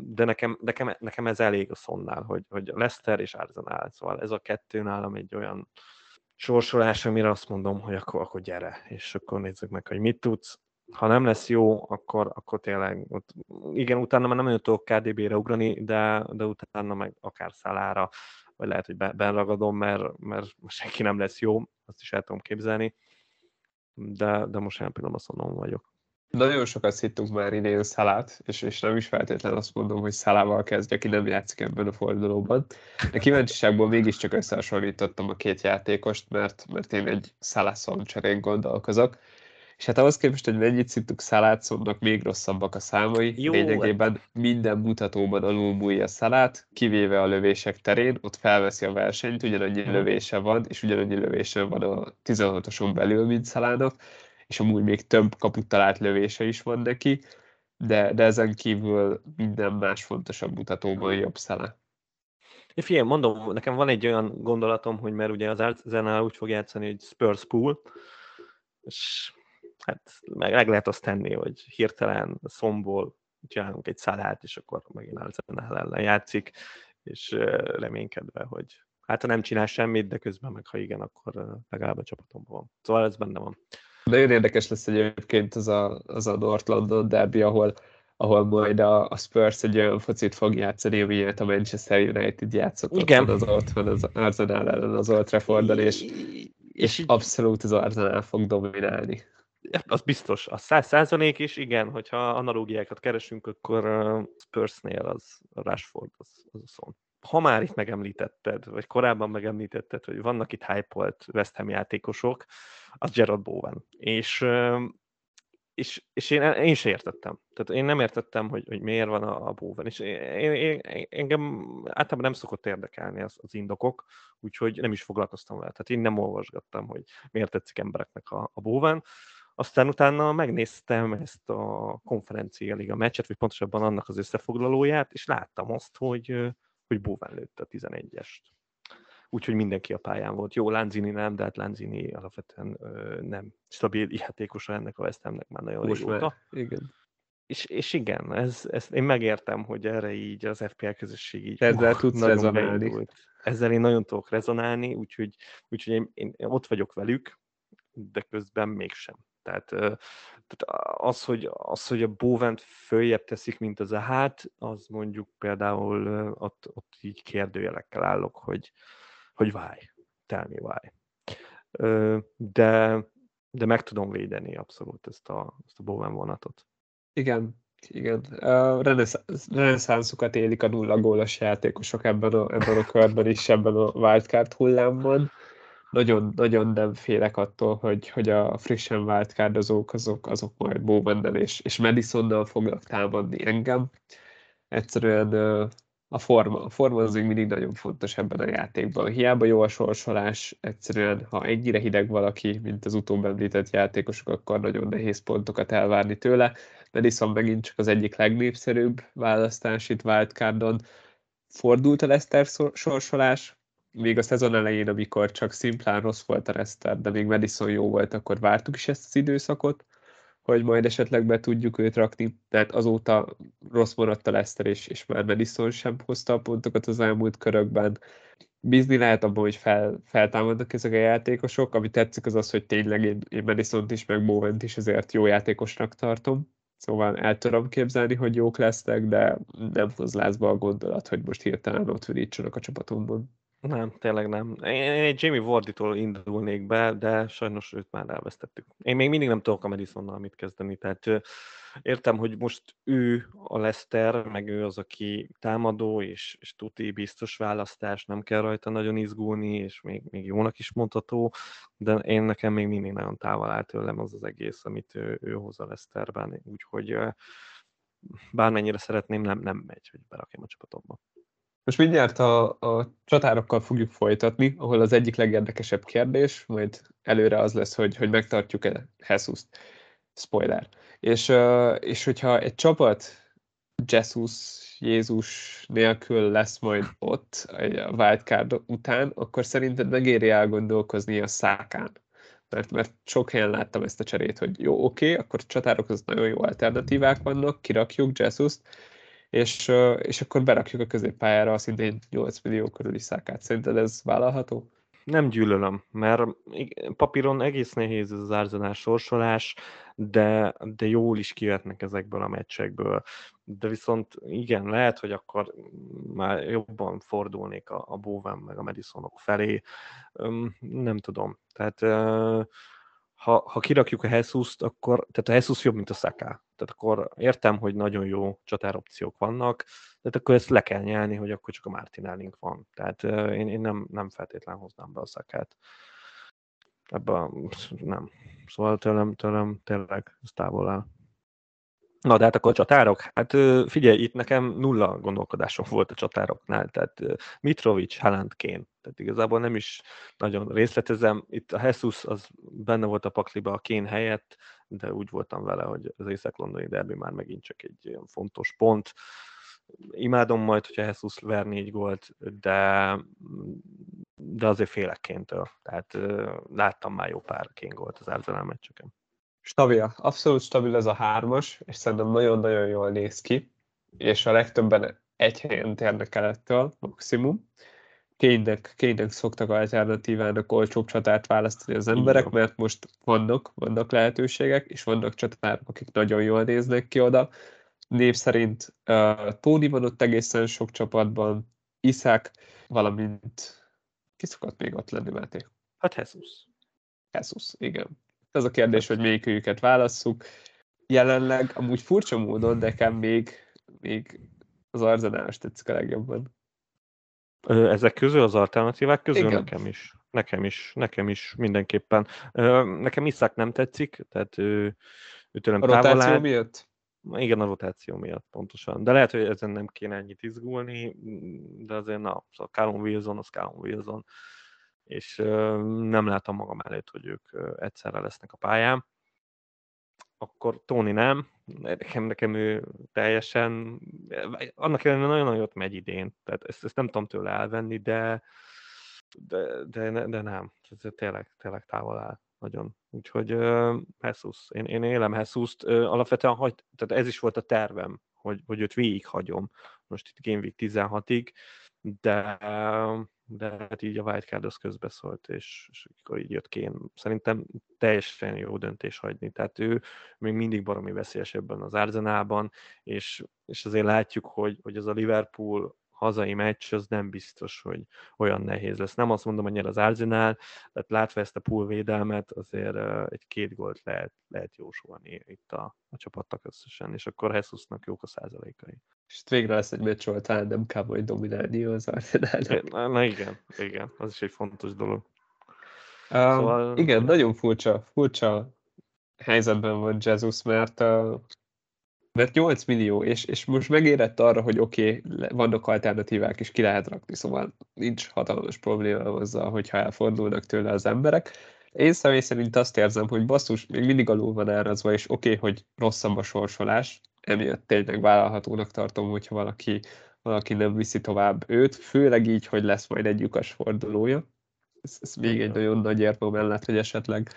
de nekem, nekem, nekem, ez elég a Sonnál, hogy, hogy Lester és Arsenal, szóval ez a kettő nálam egy olyan sorsolás, amire azt mondom, hogy akkor, akkor gyere, és akkor nézzük meg, hogy mit tudsz ha nem lesz jó, akkor, akkor tényleg, ott, igen, utána már nem nagyon tudok KDB-re ugrani, de, de utána meg akár szalára, vagy lehet, hogy benragadom, mert, mert senki nem lesz jó, azt is el tudom képzelni, de, de most ilyen pillanatban mondom vagyok. Nagyon sokat hittünk már idén Szalát, és, és nem is feltétlenül azt mondom, hogy Szalával kezdje, aki nem játszik ebben a fordulóban. De kíváncsiságból mégiscsak összehasonlítottam a két játékost, mert, mert én egy Szalászon cserén gondolkozok. És hát ahhoz képest, hogy mennyit szintük Szalátszonnak még rosszabbak a számai, Jó, lényegében minden mutatóban alulmúlja Szalát, kivéve a lövések terén, ott felveszi a versenyt, ugyanannyi lövése van, és ugyanannyi lövése van a 16-oson belül, mint Szalának, és amúgy még több kaput talált lövése is van neki, de, de ezen kívül minden más fontosabb mutatóban jobb Szalá. Figyelj, mondom, nekem van egy olyan gondolatom, hogy mert ugye az Arsenal úgy fog játszani, hogy Spurs pool, és hát meg, meg lehet azt tenni, hogy hirtelen szomból csinálunk egy szalát, és akkor megint Arsenal ellen játszik, és reménykedve, hogy hát ha nem csinál semmit, de közben meg ha igen, akkor legalább a csapatomban van. Szóval ez benne van. Nagyon érdekes lesz egyébként az a, az a North London derby, ahol, ahol majd a, a Spurs egy olyan focit fog játszani, amilyet a Manchester United játszott Igen. Ott az ott van az Arsenal ellen az Old Traffordon, és, és, abszolút az Arsenal fog dominálni az biztos. A száz százalék is, igen, hogyha analógiákat keresünk, akkor Spursnél az Rashford, az, az a szó. Ha már itt megemlítetted, vagy korábban megemlítetted, hogy vannak itt hype West Ham játékosok, az Gerard Bowen. És és, és én, én sem értettem. Tehát én nem értettem, hogy, hogy miért van a, a bóven. És én, én, engem általában nem szokott érdekelni az, az indokok, úgyhogy nem is foglalkoztam vele. Tehát én nem olvasgattam, hogy miért tetszik embereknek a, a bóven. Aztán utána megnéztem ezt a konferencia liga meccset, vagy pontosabban annak az összefoglalóját, és láttam azt, hogy, hogy bóven lőtt a 11-est úgyhogy mindenki a pályán volt. Jó, Lanzini nem, de hát Lanzini alapvetően ö, nem stabil játékosa ennek a West Hamnek már nagyon Most régóta. Már, igen. És, és igen, ez, ez, én megértem, hogy erre így az FPL közösség így Ezzel uh, tudsz rezonálni. Beindult. Ezzel én nagyon tudok rezonálni, úgyhogy, úgyhogy én, én ott vagyok velük, de közben mégsem. Tehát, az, hogy, az, hogy a Bóvent följebb teszik, mint az a hát, az mondjuk például ott, ott így kérdőjelekkel állok, hogy, hogy válj, tell me why. De, de meg tudom védeni abszolút ezt a, ezt a Bowen vonatot. Igen, igen. Reneszánszukat élik a nulla gólos játékosok ebben a, ebben a körben is, ebben a wildcard hullámban. Nagyon, nagyon nem félek attól, hogy, hogy a frissen wildcardozók azok, azok majd Bowmannel és, és Madisonnal fognak támadni engem. Egyszerűen a forma. A forma az mindig nagyon fontos ebben a játékban. Hiába jó a sorsolás, egyszerűen, ha ennyire hideg valaki, mint az utóbb említett játékosok, akkor nagyon nehéz pontokat elvárni tőle. Madison megint csak az egyik legnépszerűbb választás itt wildcardon. Fordult a Leszter sorsolás, még a szezon elején, amikor csak szimplán rossz volt a Leszter, de még Madison jó volt, akkor vártuk is ezt az időszakot hogy majd esetleg be tudjuk őt rakni, tehát azóta rossz maradt a Leszter, és, és már Madison sem hozta a pontokat az elmúlt körökben. Bízni lehet abban, hogy fel, feltámadnak ezek a játékosok, ami tetszik az az, hogy tényleg én, én madison is, meg bowen is azért jó játékosnak tartom. Szóval el tudom képzelni, hogy jók lesznek, de nem hoz lázba a gondolat, hogy most hirtelen ott virítsanak a csapatomban. Nem, tényleg nem. Én egy Jamie Warditól indulnék be, de sajnos őt már elvesztettük. Én még mindig nem tudok a Madisonnal mit kezdeni, tehát értem, hogy most ő a Lester, meg ő az, aki támadó, és, és tuti biztos választás, nem kell rajta nagyon izgulni, és még, még jónak is mondható, de én nekem még mindig nagyon távol áll tőlem az az egész, amit ő, ő hoz a Lesterben, úgyhogy bármennyire szeretném, nem, nem megy, hogy berakjam a csapatomba. Most mindjárt a, a csatárokkal fogjuk folytatni, ahol az egyik legérdekesebb kérdés, majd előre az lesz, hogy, hogy megtartjuk-e jesus Spoiler. És, és hogyha egy csapat Jesus, Jézus nélkül lesz majd ott a wildcard után, akkor szerinted megéri elgondolkozni a szákán? Mert, mert sok helyen láttam ezt a cserét, hogy jó, oké, okay, akkor csatárok az nagyon jó alternatívák vannak, kirakjuk Jesus-t, és, és akkor berakjuk a középpályára a szintén 8 millió körüli szákát. Szerinted ez vállalható? Nem gyűlölöm, mert papíron egész nehéz ez az árzenás sorsolás, de, de jól is kivetnek ezekből a meccsekből. De viszont igen, lehet, hogy akkor már jobban fordulnék a, a Bowen meg a Madisonok felé. Nem tudom. Tehát ha, ha kirakjuk a Jesus-t, akkor, tehát a Jesus jobb, mint a Saka. Tehát akkor értem, hogy nagyon jó csatáropciók vannak, de akkor ezt le kell nyelni, hogy akkor csak a Martinellink van. Tehát én, én nem, nem feltétlen hoznám be a Sakát. Ebben nem. Szóval tőlem, tőlem tényleg ez távol áll. Na, de hát akkor a csatárok, hát figyelj, itt nekem nulla gondolkodásom volt a csatároknál, tehát Mitrovic, Haaland, Kane, tehát igazából nem is nagyon részletezem. Itt a Jesus az benne volt a pakliba a Kane helyett, de úgy voltam vele, hogy az észak-londoni derbi már megint csak egy olyan fontos pont. Imádom majd, hogyha Jesus ver négy gólt, de, de azért félek Kéntől. Tehát láttam már jó pár Kane gólt az Arsenal meccseken. Stabil, abszolút stabil ez a hármas, és szerintem nagyon-nagyon jól néz ki, és a legtöbben egy helyen térnek el ettől, maximum. Kénynek, kénynek szoktak alternatívának olcsóbb csatát választani az emberek, mert most vannak, vannak lehetőségek, és vannak csatárok, akik nagyon jól néznek ki oda. Név szerint uh, Tóni van ott egészen sok csapatban, Iszák, valamint ki szokott még ott lenni, Máté? Hát Jesus. Jesus, igen. Ez a kérdés, hogy melyikőjüket válasszuk. Jelenleg amúgy furcsa módon nekem még, még az arzenálos tetszik a legjobban. Ezek közül, az alternatívák közül Igen. nekem is. Nekem is, nekem is mindenképpen. Nekem Iszák nem tetszik, tehát ő, tőlem A rotáció miatt? Igen, a rotáció miatt pontosan. De lehet, hogy ezen nem kéne ennyit izgulni, de azért na, szóval Callum Wilson, az Callum Wilson, és nem látom magam előtt, hogy ők egyszerre lesznek a pályán. Akkor Tony nem, nekem, nekem ő teljesen, annak ellenére nagyon jót megy idén, tehát ezt, ezt nem tudom tőle elvenni, de, de, de, de nem, ez tényleg, tényleg távol áll nagyon. Úgyhogy uh, Jesus, én, én élem Jesus-t, uh, alapvetően hagy, tehát ez is volt a tervem, hogy, hogy őt végighagyom, most itt Game Week 16-ig, de, de hát így a wildcard az közbeszólt, és, és akkor így jött kén. Szerintem teljesen jó döntés hagyni. Tehát ő még mindig baromi veszélyes ebben az Arzenálban, és, és azért látjuk, hogy, hogy az a Liverpool hazai meccs, az nem biztos, hogy olyan nehéz lesz. Nem azt mondom, hogy nyer az Arsenal, tehát látva ezt a pool védelmet, azért egy két gólt lehet, lehet jósolni itt a, a csapattak összesen, és akkor Hesusnak jók a százalékai. És végre lesz egy meccs, ahol talán nem kell majd dominálni az Arsenalnak. Na, na igen, igen, az is egy fontos dolog. Um, szóval... Igen, nagyon furcsa, furcsa helyzetben van Jesus, mert uh, mert 8 millió, és, és most megérett arra, hogy oké, okay, vannak alternatívák, és ki lehet rakni, szóval nincs hatalmas probléma azzal, hogyha elfordulnak tőle az emberek. Én személy szerint azt érzem, hogy basszus, még mindig alul van árazva, és oké, okay, hogy rosszabb a sorsolás, emiatt tényleg vállalhatónak tartom, hogyha valaki, valaki nem viszi tovább őt, főleg így, hogy lesz majd egy lyukas fordulója. Ez, ez még egy nagyon nagy érve mellett, hogy esetleg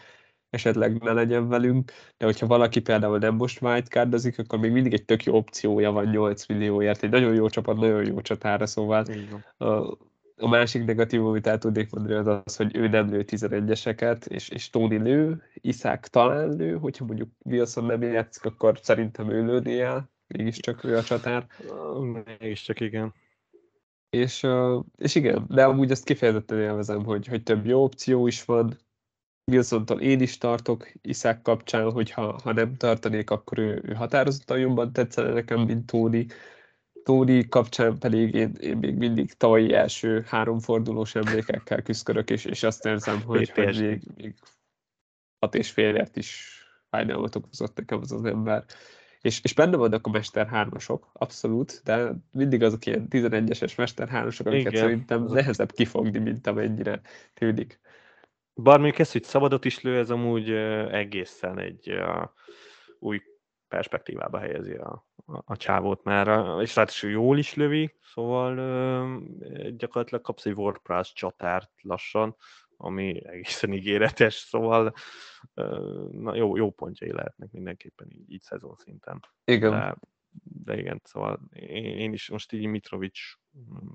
esetleg ne legyen velünk, de hogyha valaki például nem most wildcardozik, akkor még mindig egy tök jó opciója van 8 millióért, egy nagyon jó csapat, nagyon jó csatára, szóval a, a másik negatív, amit el tudnék mondani, az az, hogy ő nem lő 11-eseket, és, és Tony lő, Iszák talán lő, hogyha mondjuk Wilson nem játszik, akkor szerintem ő lőni el, mégiscsak ő a csatár. Mégiscsak igen. És, és igen, de amúgy ezt kifejezetten élvezem, hogy, hogy több jó opció is van, Wilson-tól én is tartok Iszák kapcsán, hogyha ha nem tartanék, akkor ő, ő határozottan jobban tetszene nekem, mint Tóni. Tóni kapcsán pedig én, én még mindig tavalyi első három fordulós emlékekkel küzdök, és, és azt érzem, hogy, hogy még, még hat és félért is fájdalmat okozott nekem az az ember. És, és benne vannak a Mester 3-asok, abszolút, de mindig azok ilyen 11-es Mester 3-asok, amiket Igen. szerintem nehezebb kifogni, mint amennyire tűnik. Bár mondjuk ez, hogy szabadot is lő, ez amúgy egészen egy új perspektívába helyezi a, a, a csávót már, és ráadásul jól is lövi, szóval gyakorlatilag kapsz egy WordPress csatárt lassan, ami egészen ígéretes, szóval na, jó, jó pontjai lehetnek mindenképpen így, így szezon szinten. Igen. De, de igen, szóval én, én is most így Mitrovic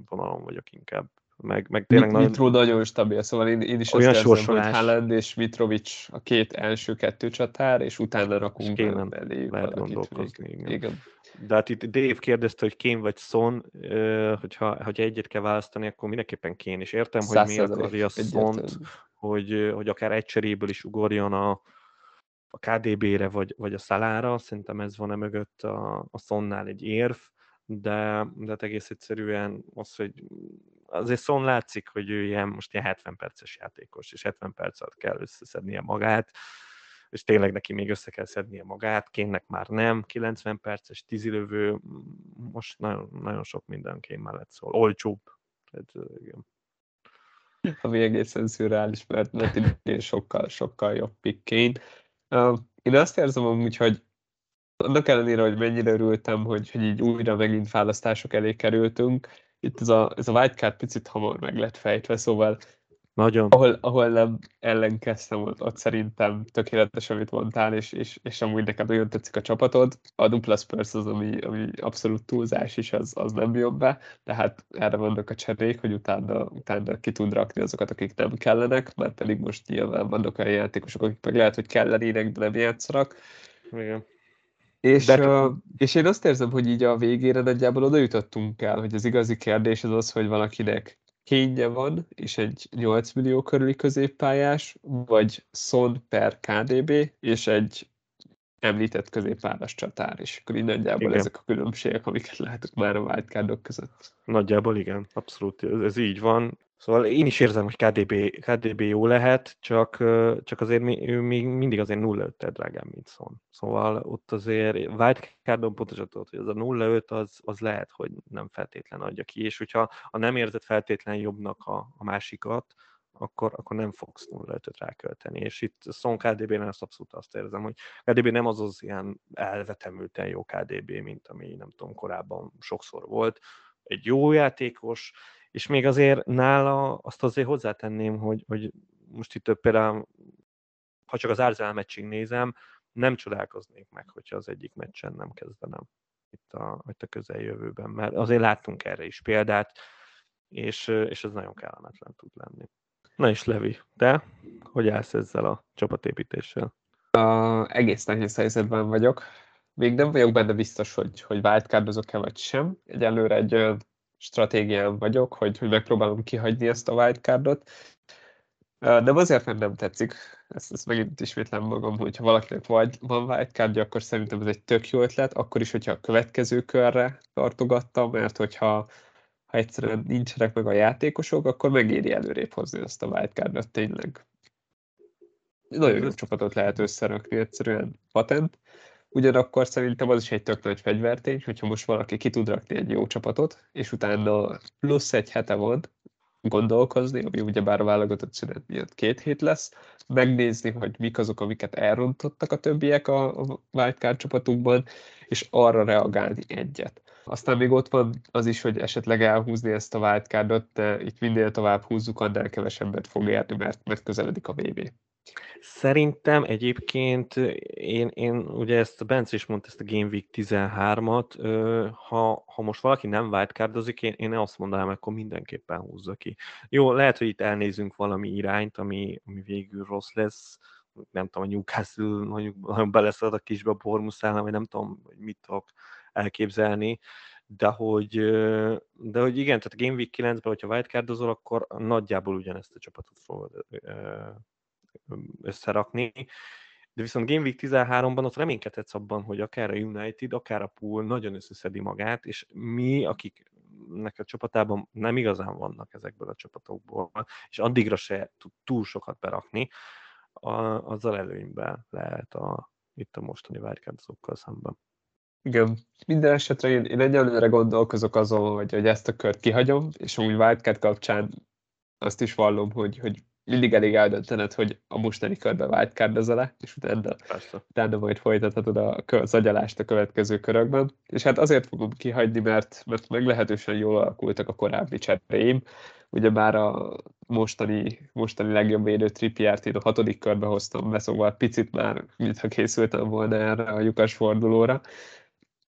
vonalon vagyok inkább meg, meg tényleg nagyon... Mitro nagyon stabil, szóval én, én is olyan azt érzem, hogy Haaland és Mitrovic a két első kettő csatár, és utána rakunk és belé lehet gondolkozni. Igen. igen. De hát itt Dave kérdezte, hogy Kén vagy Son, hogyha, hogyha egyet kell választani, akkor mindenképpen Kén, és értem, hogy miért akarja Szont, hogy, hogy akár egy cseréből is ugorjon a, a KDB-re, vagy, vagy a szalára, szerintem ez van e mögött a, a Sonnál egy érv, de, de hát egész egyszerűen az, hogy azért Son látszik, hogy ő ilyen, most ilyen 70 perces játékos, és 70 perc alatt kell összeszednie magát, és tényleg neki még össze kell szednie magát, kénnek már nem, 90 perces tízilövő, most nagyon, nagyon sok minden kén mellett szól, olcsóbb. Tehát, igen. Ami egészen szürreális, mert, én sokkal, sokkal jobb pikkén. Én azt érzem amúgy, hogy annak ellenére, hogy mennyire örültem, hogy, hogy így újra megint választások elé kerültünk, itt ez a, ez a wildcard picit hamar meg lett fejtve, szóval nagyon. Ahol, ahol nem ellenkeztem, ott, ott szerintem tökéletes, amit mondtál, és, és, és amúgy nekem nagyon tetszik a csapatod. A dupla Spurs az, ami, ami abszolút túlzás is, az, az nem jobb be, de hát erre vannak a cserék, hogy utána, utána ki tud rakni azokat, akik nem kellenek, mert pedig most nyilván vannak olyan játékosok, akik meg lehet, hogy kellenének, de nem játszanak. Igen. És, De... uh, és én azt érzem, hogy így a végére nagyjából oda jutottunk el, hogy az igazi kérdés az az, hogy valakinek kénye van, és egy 8 millió körüli középpályás, vagy Son per KDB, és egy említett középpályás csatár, és akkor így nagyjából igen. ezek a különbségek, amiket látok már a wildcardok között. Nagyjából igen, abszolút, ez, ez így van. Szóval én is érzem, hogy KDB, KDB jó lehet, csak, csak azért ő még mindig azért 0-5 drágám, mint szon. Szóval ott azért wildcardon pontosan tudod, hogy az a 0-5 az, az lehet, hogy nem feltétlen adja ki, és hogyha a nem érzed feltétlen jobbnak a, a másikat, akkor, akkor nem fogsz 0-5-öt rákölteni. És itt Son KDB-ben azt abszolút azt érzem, hogy KDB nem az az ilyen elvetemülten jó KDB, mint ami nem tudom, korábban sokszor volt. Egy jó játékos, és még azért nála azt azért hozzátenném, hogy, hogy most itt például, ha csak az Arsenal meccsig nézem, nem csodálkoznék meg, hogyha az egyik meccsen nem kezdenem itt a, itt a közeljövőben, mert azért láttunk erre is példát, és, és ez nagyon kellemetlen tud lenni. Na és Levi, te hogy állsz ezzel a csapatépítéssel? Uh, egész nehéz helyzetben vagyok. Még nem vagyok benne biztos, hogy, hogy wildcardozok-e vagy sem. Egyelőre egy stratégián vagyok, hogy, hogy megpróbálom kihagyni ezt a wildcardot. Nem azért, mert nem tetszik, ezt, ezt megint ismétlem magam, hogyha valakinek vagy, van wildcardja, akkor szerintem ez egy tök jó ötlet, akkor is, hogyha a következő körre tartogattam, mert hogyha ha egyszerűen nincsenek meg a játékosok, akkor megéri előrébb hozni ezt a wildcardot tényleg. Nagyon jó csapatot lehet összerakni, egyszerűen patent. Ugyanakkor szerintem az is egy tök nagy fegyvertény, hogyha most valaki ki tud rakni egy jó csapatot, és utána plusz egy hete van gondolkozni, ami ugyebár a válogatott szünet miatt két hét lesz, megnézni, hogy mik azok, amiket elrontottak a többiek a, a wildcard csapatunkban, és arra reagálni egyet. Aztán még ott van az is, hogy esetleg elhúzni ezt a wildcardot, de itt minél tovább húzzuk, annál kevesebbet fog érni, mert, mert közeledik a VB. Szerintem egyébként én, én ugye ezt Bence is mondta, ezt a Game Week 13-at, ha, ha most valaki nem wildcardozik, én, én azt mondanám, akkor mindenképpen húzza ki. Jó, lehet, hogy itt elnézünk valami irányt, ami, ami végül rossz lesz, nem tudom, a Newcastle mondjuk nagyon beleszad a kisbe a Bormuszálna, vagy nem tudom, hogy mit tudok elképzelni, de hogy, de hogy igen, tehát a Game Week 9-ben, hogyha wildcardozol, akkor nagyjából ugyanezt a csapatot fogod összerakni. De viszont Game Week 13-ban ott reménykedhetsz abban, hogy akár a United, akár a Pool nagyon összeszedi magát, és mi, akiknek a csapatában nem igazán vannak ezekből a csapatokból, és addigra se tud túl sokat berakni, a, azzal előnyben lehet a, itt a mostani wildcardozókkal szemben. Igen, minden esetre én, én egyelőre gondolkozok azon, hogy, hogy ezt a kört kihagyom, és amúgy wildcard kapcsán azt is vallom, hogy, hogy mindig elég eldöntened, hogy a mostani körbe wildcard és utána, utána majd folytathatod a, az agyalást a következő körökben. És hát azért fogom kihagyni, mert, mert meglehetősen jól alakultak a korábbi cseréim. Ugye már a mostani, mostani legjobb védő Trippiert én a hatodik körbe hoztam be, szóval picit már, mintha készültem volna erre a lyukas fordulóra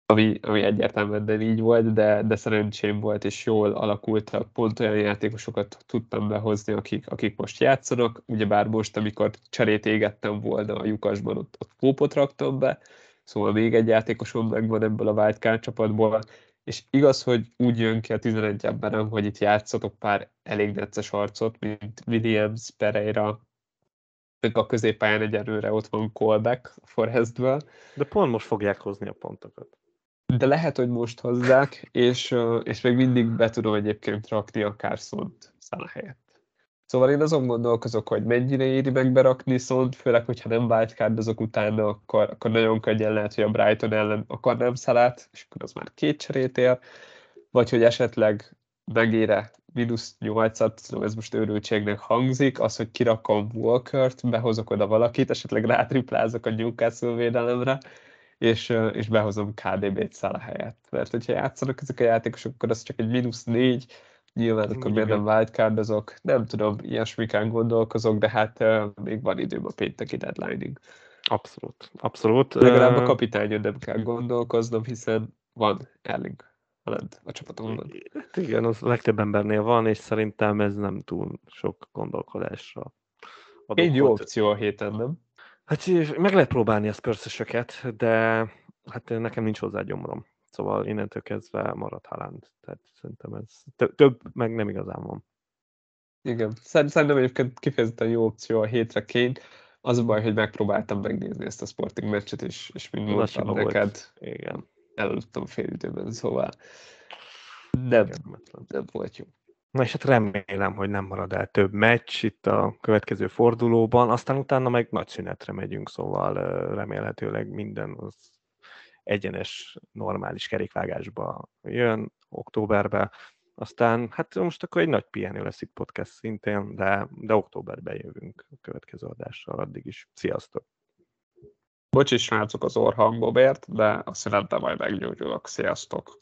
ami, ami egyértelműen így volt, de, de szerencsém volt, és jól alakultak, pont olyan játékosokat tudtam behozni, akik, akik most játszanak, ugyebár most, amikor cserét égettem volna a lyukasban, ott, ott pópot raktam be, szóval még egy játékosom megvan ebből a wildcard csapatból, és igaz, hogy úgy jön ki a 11 emberem, hogy itt játszatok pár elég necces arcot, mint Williams, Pereira, meg a középpályán egyelőre ott van Colbeck Forestből. De pont most fogják hozni a pontokat de lehet, hogy most hozzák, és, és még mindig be tudom egyébként rakni a Carson szála helyett. Szóval én azon gondolkozok, hogy mennyire éri meg berakni szont, főleg, hogyha nem azok utána, akkor, akkor nagyon könnyen lehet, hogy a Brighton ellen akarnám szalát, és akkor az már két cserét ér, vagy hogy esetleg megére mínusz 8-at, ez most őrültségnek hangzik, az, hogy kirakom Walkert, behozok oda valakit, esetleg rátriplázok a Newcastle védelemre, és, és behozom KDB-t szála helyett. Mert hogyha játszanak ezek a játékosok, akkor az csak egy mínusz négy, nyilván akkor miért nem wildcardozok, nem tudom, ilyesmikán gondolkozok, de hát uh, még van időm a pénteki deadlining. Abszolút, abszolút. Legalább a kapitányon nem kell gondolkoznom, hiszen van Erling Haaland a csapatomban. Igen, az legtöbb embernél van, és szerintem ez nem túl sok gondolkodásra. Egy jó opció a héten, nem? Hát meg lehet próbálni a spurs de hát nekem nincs hozzá gyomrom. Szóval innentől kezdve marad Haaland. Tehát szerintem ez több meg nem igazán van. Igen, szerintem egyébként kifejezetten jó opció a hétre Kane. Az a baj, hogy megpróbáltam megnézni ezt a sporting meccset, és, és mint mondtam neked, Igen. elaludtam fél időben, szóval nem, nem volt jó. Na és hát remélem, hogy nem marad el több meccs itt a következő fordulóban, aztán utána meg nagy szünetre megyünk, szóval remélhetőleg minden az egyenes, normális kerékvágásba jön októberbe, aztán hát most akkor egy nagy pihenő lesz itt podcast szintén, de, de októberben jövünk a következő adással, addig is. Sziasztok! Bocsi, srácok az orhangobért, de a szünetben majd meggyógyulok. Sziasztok!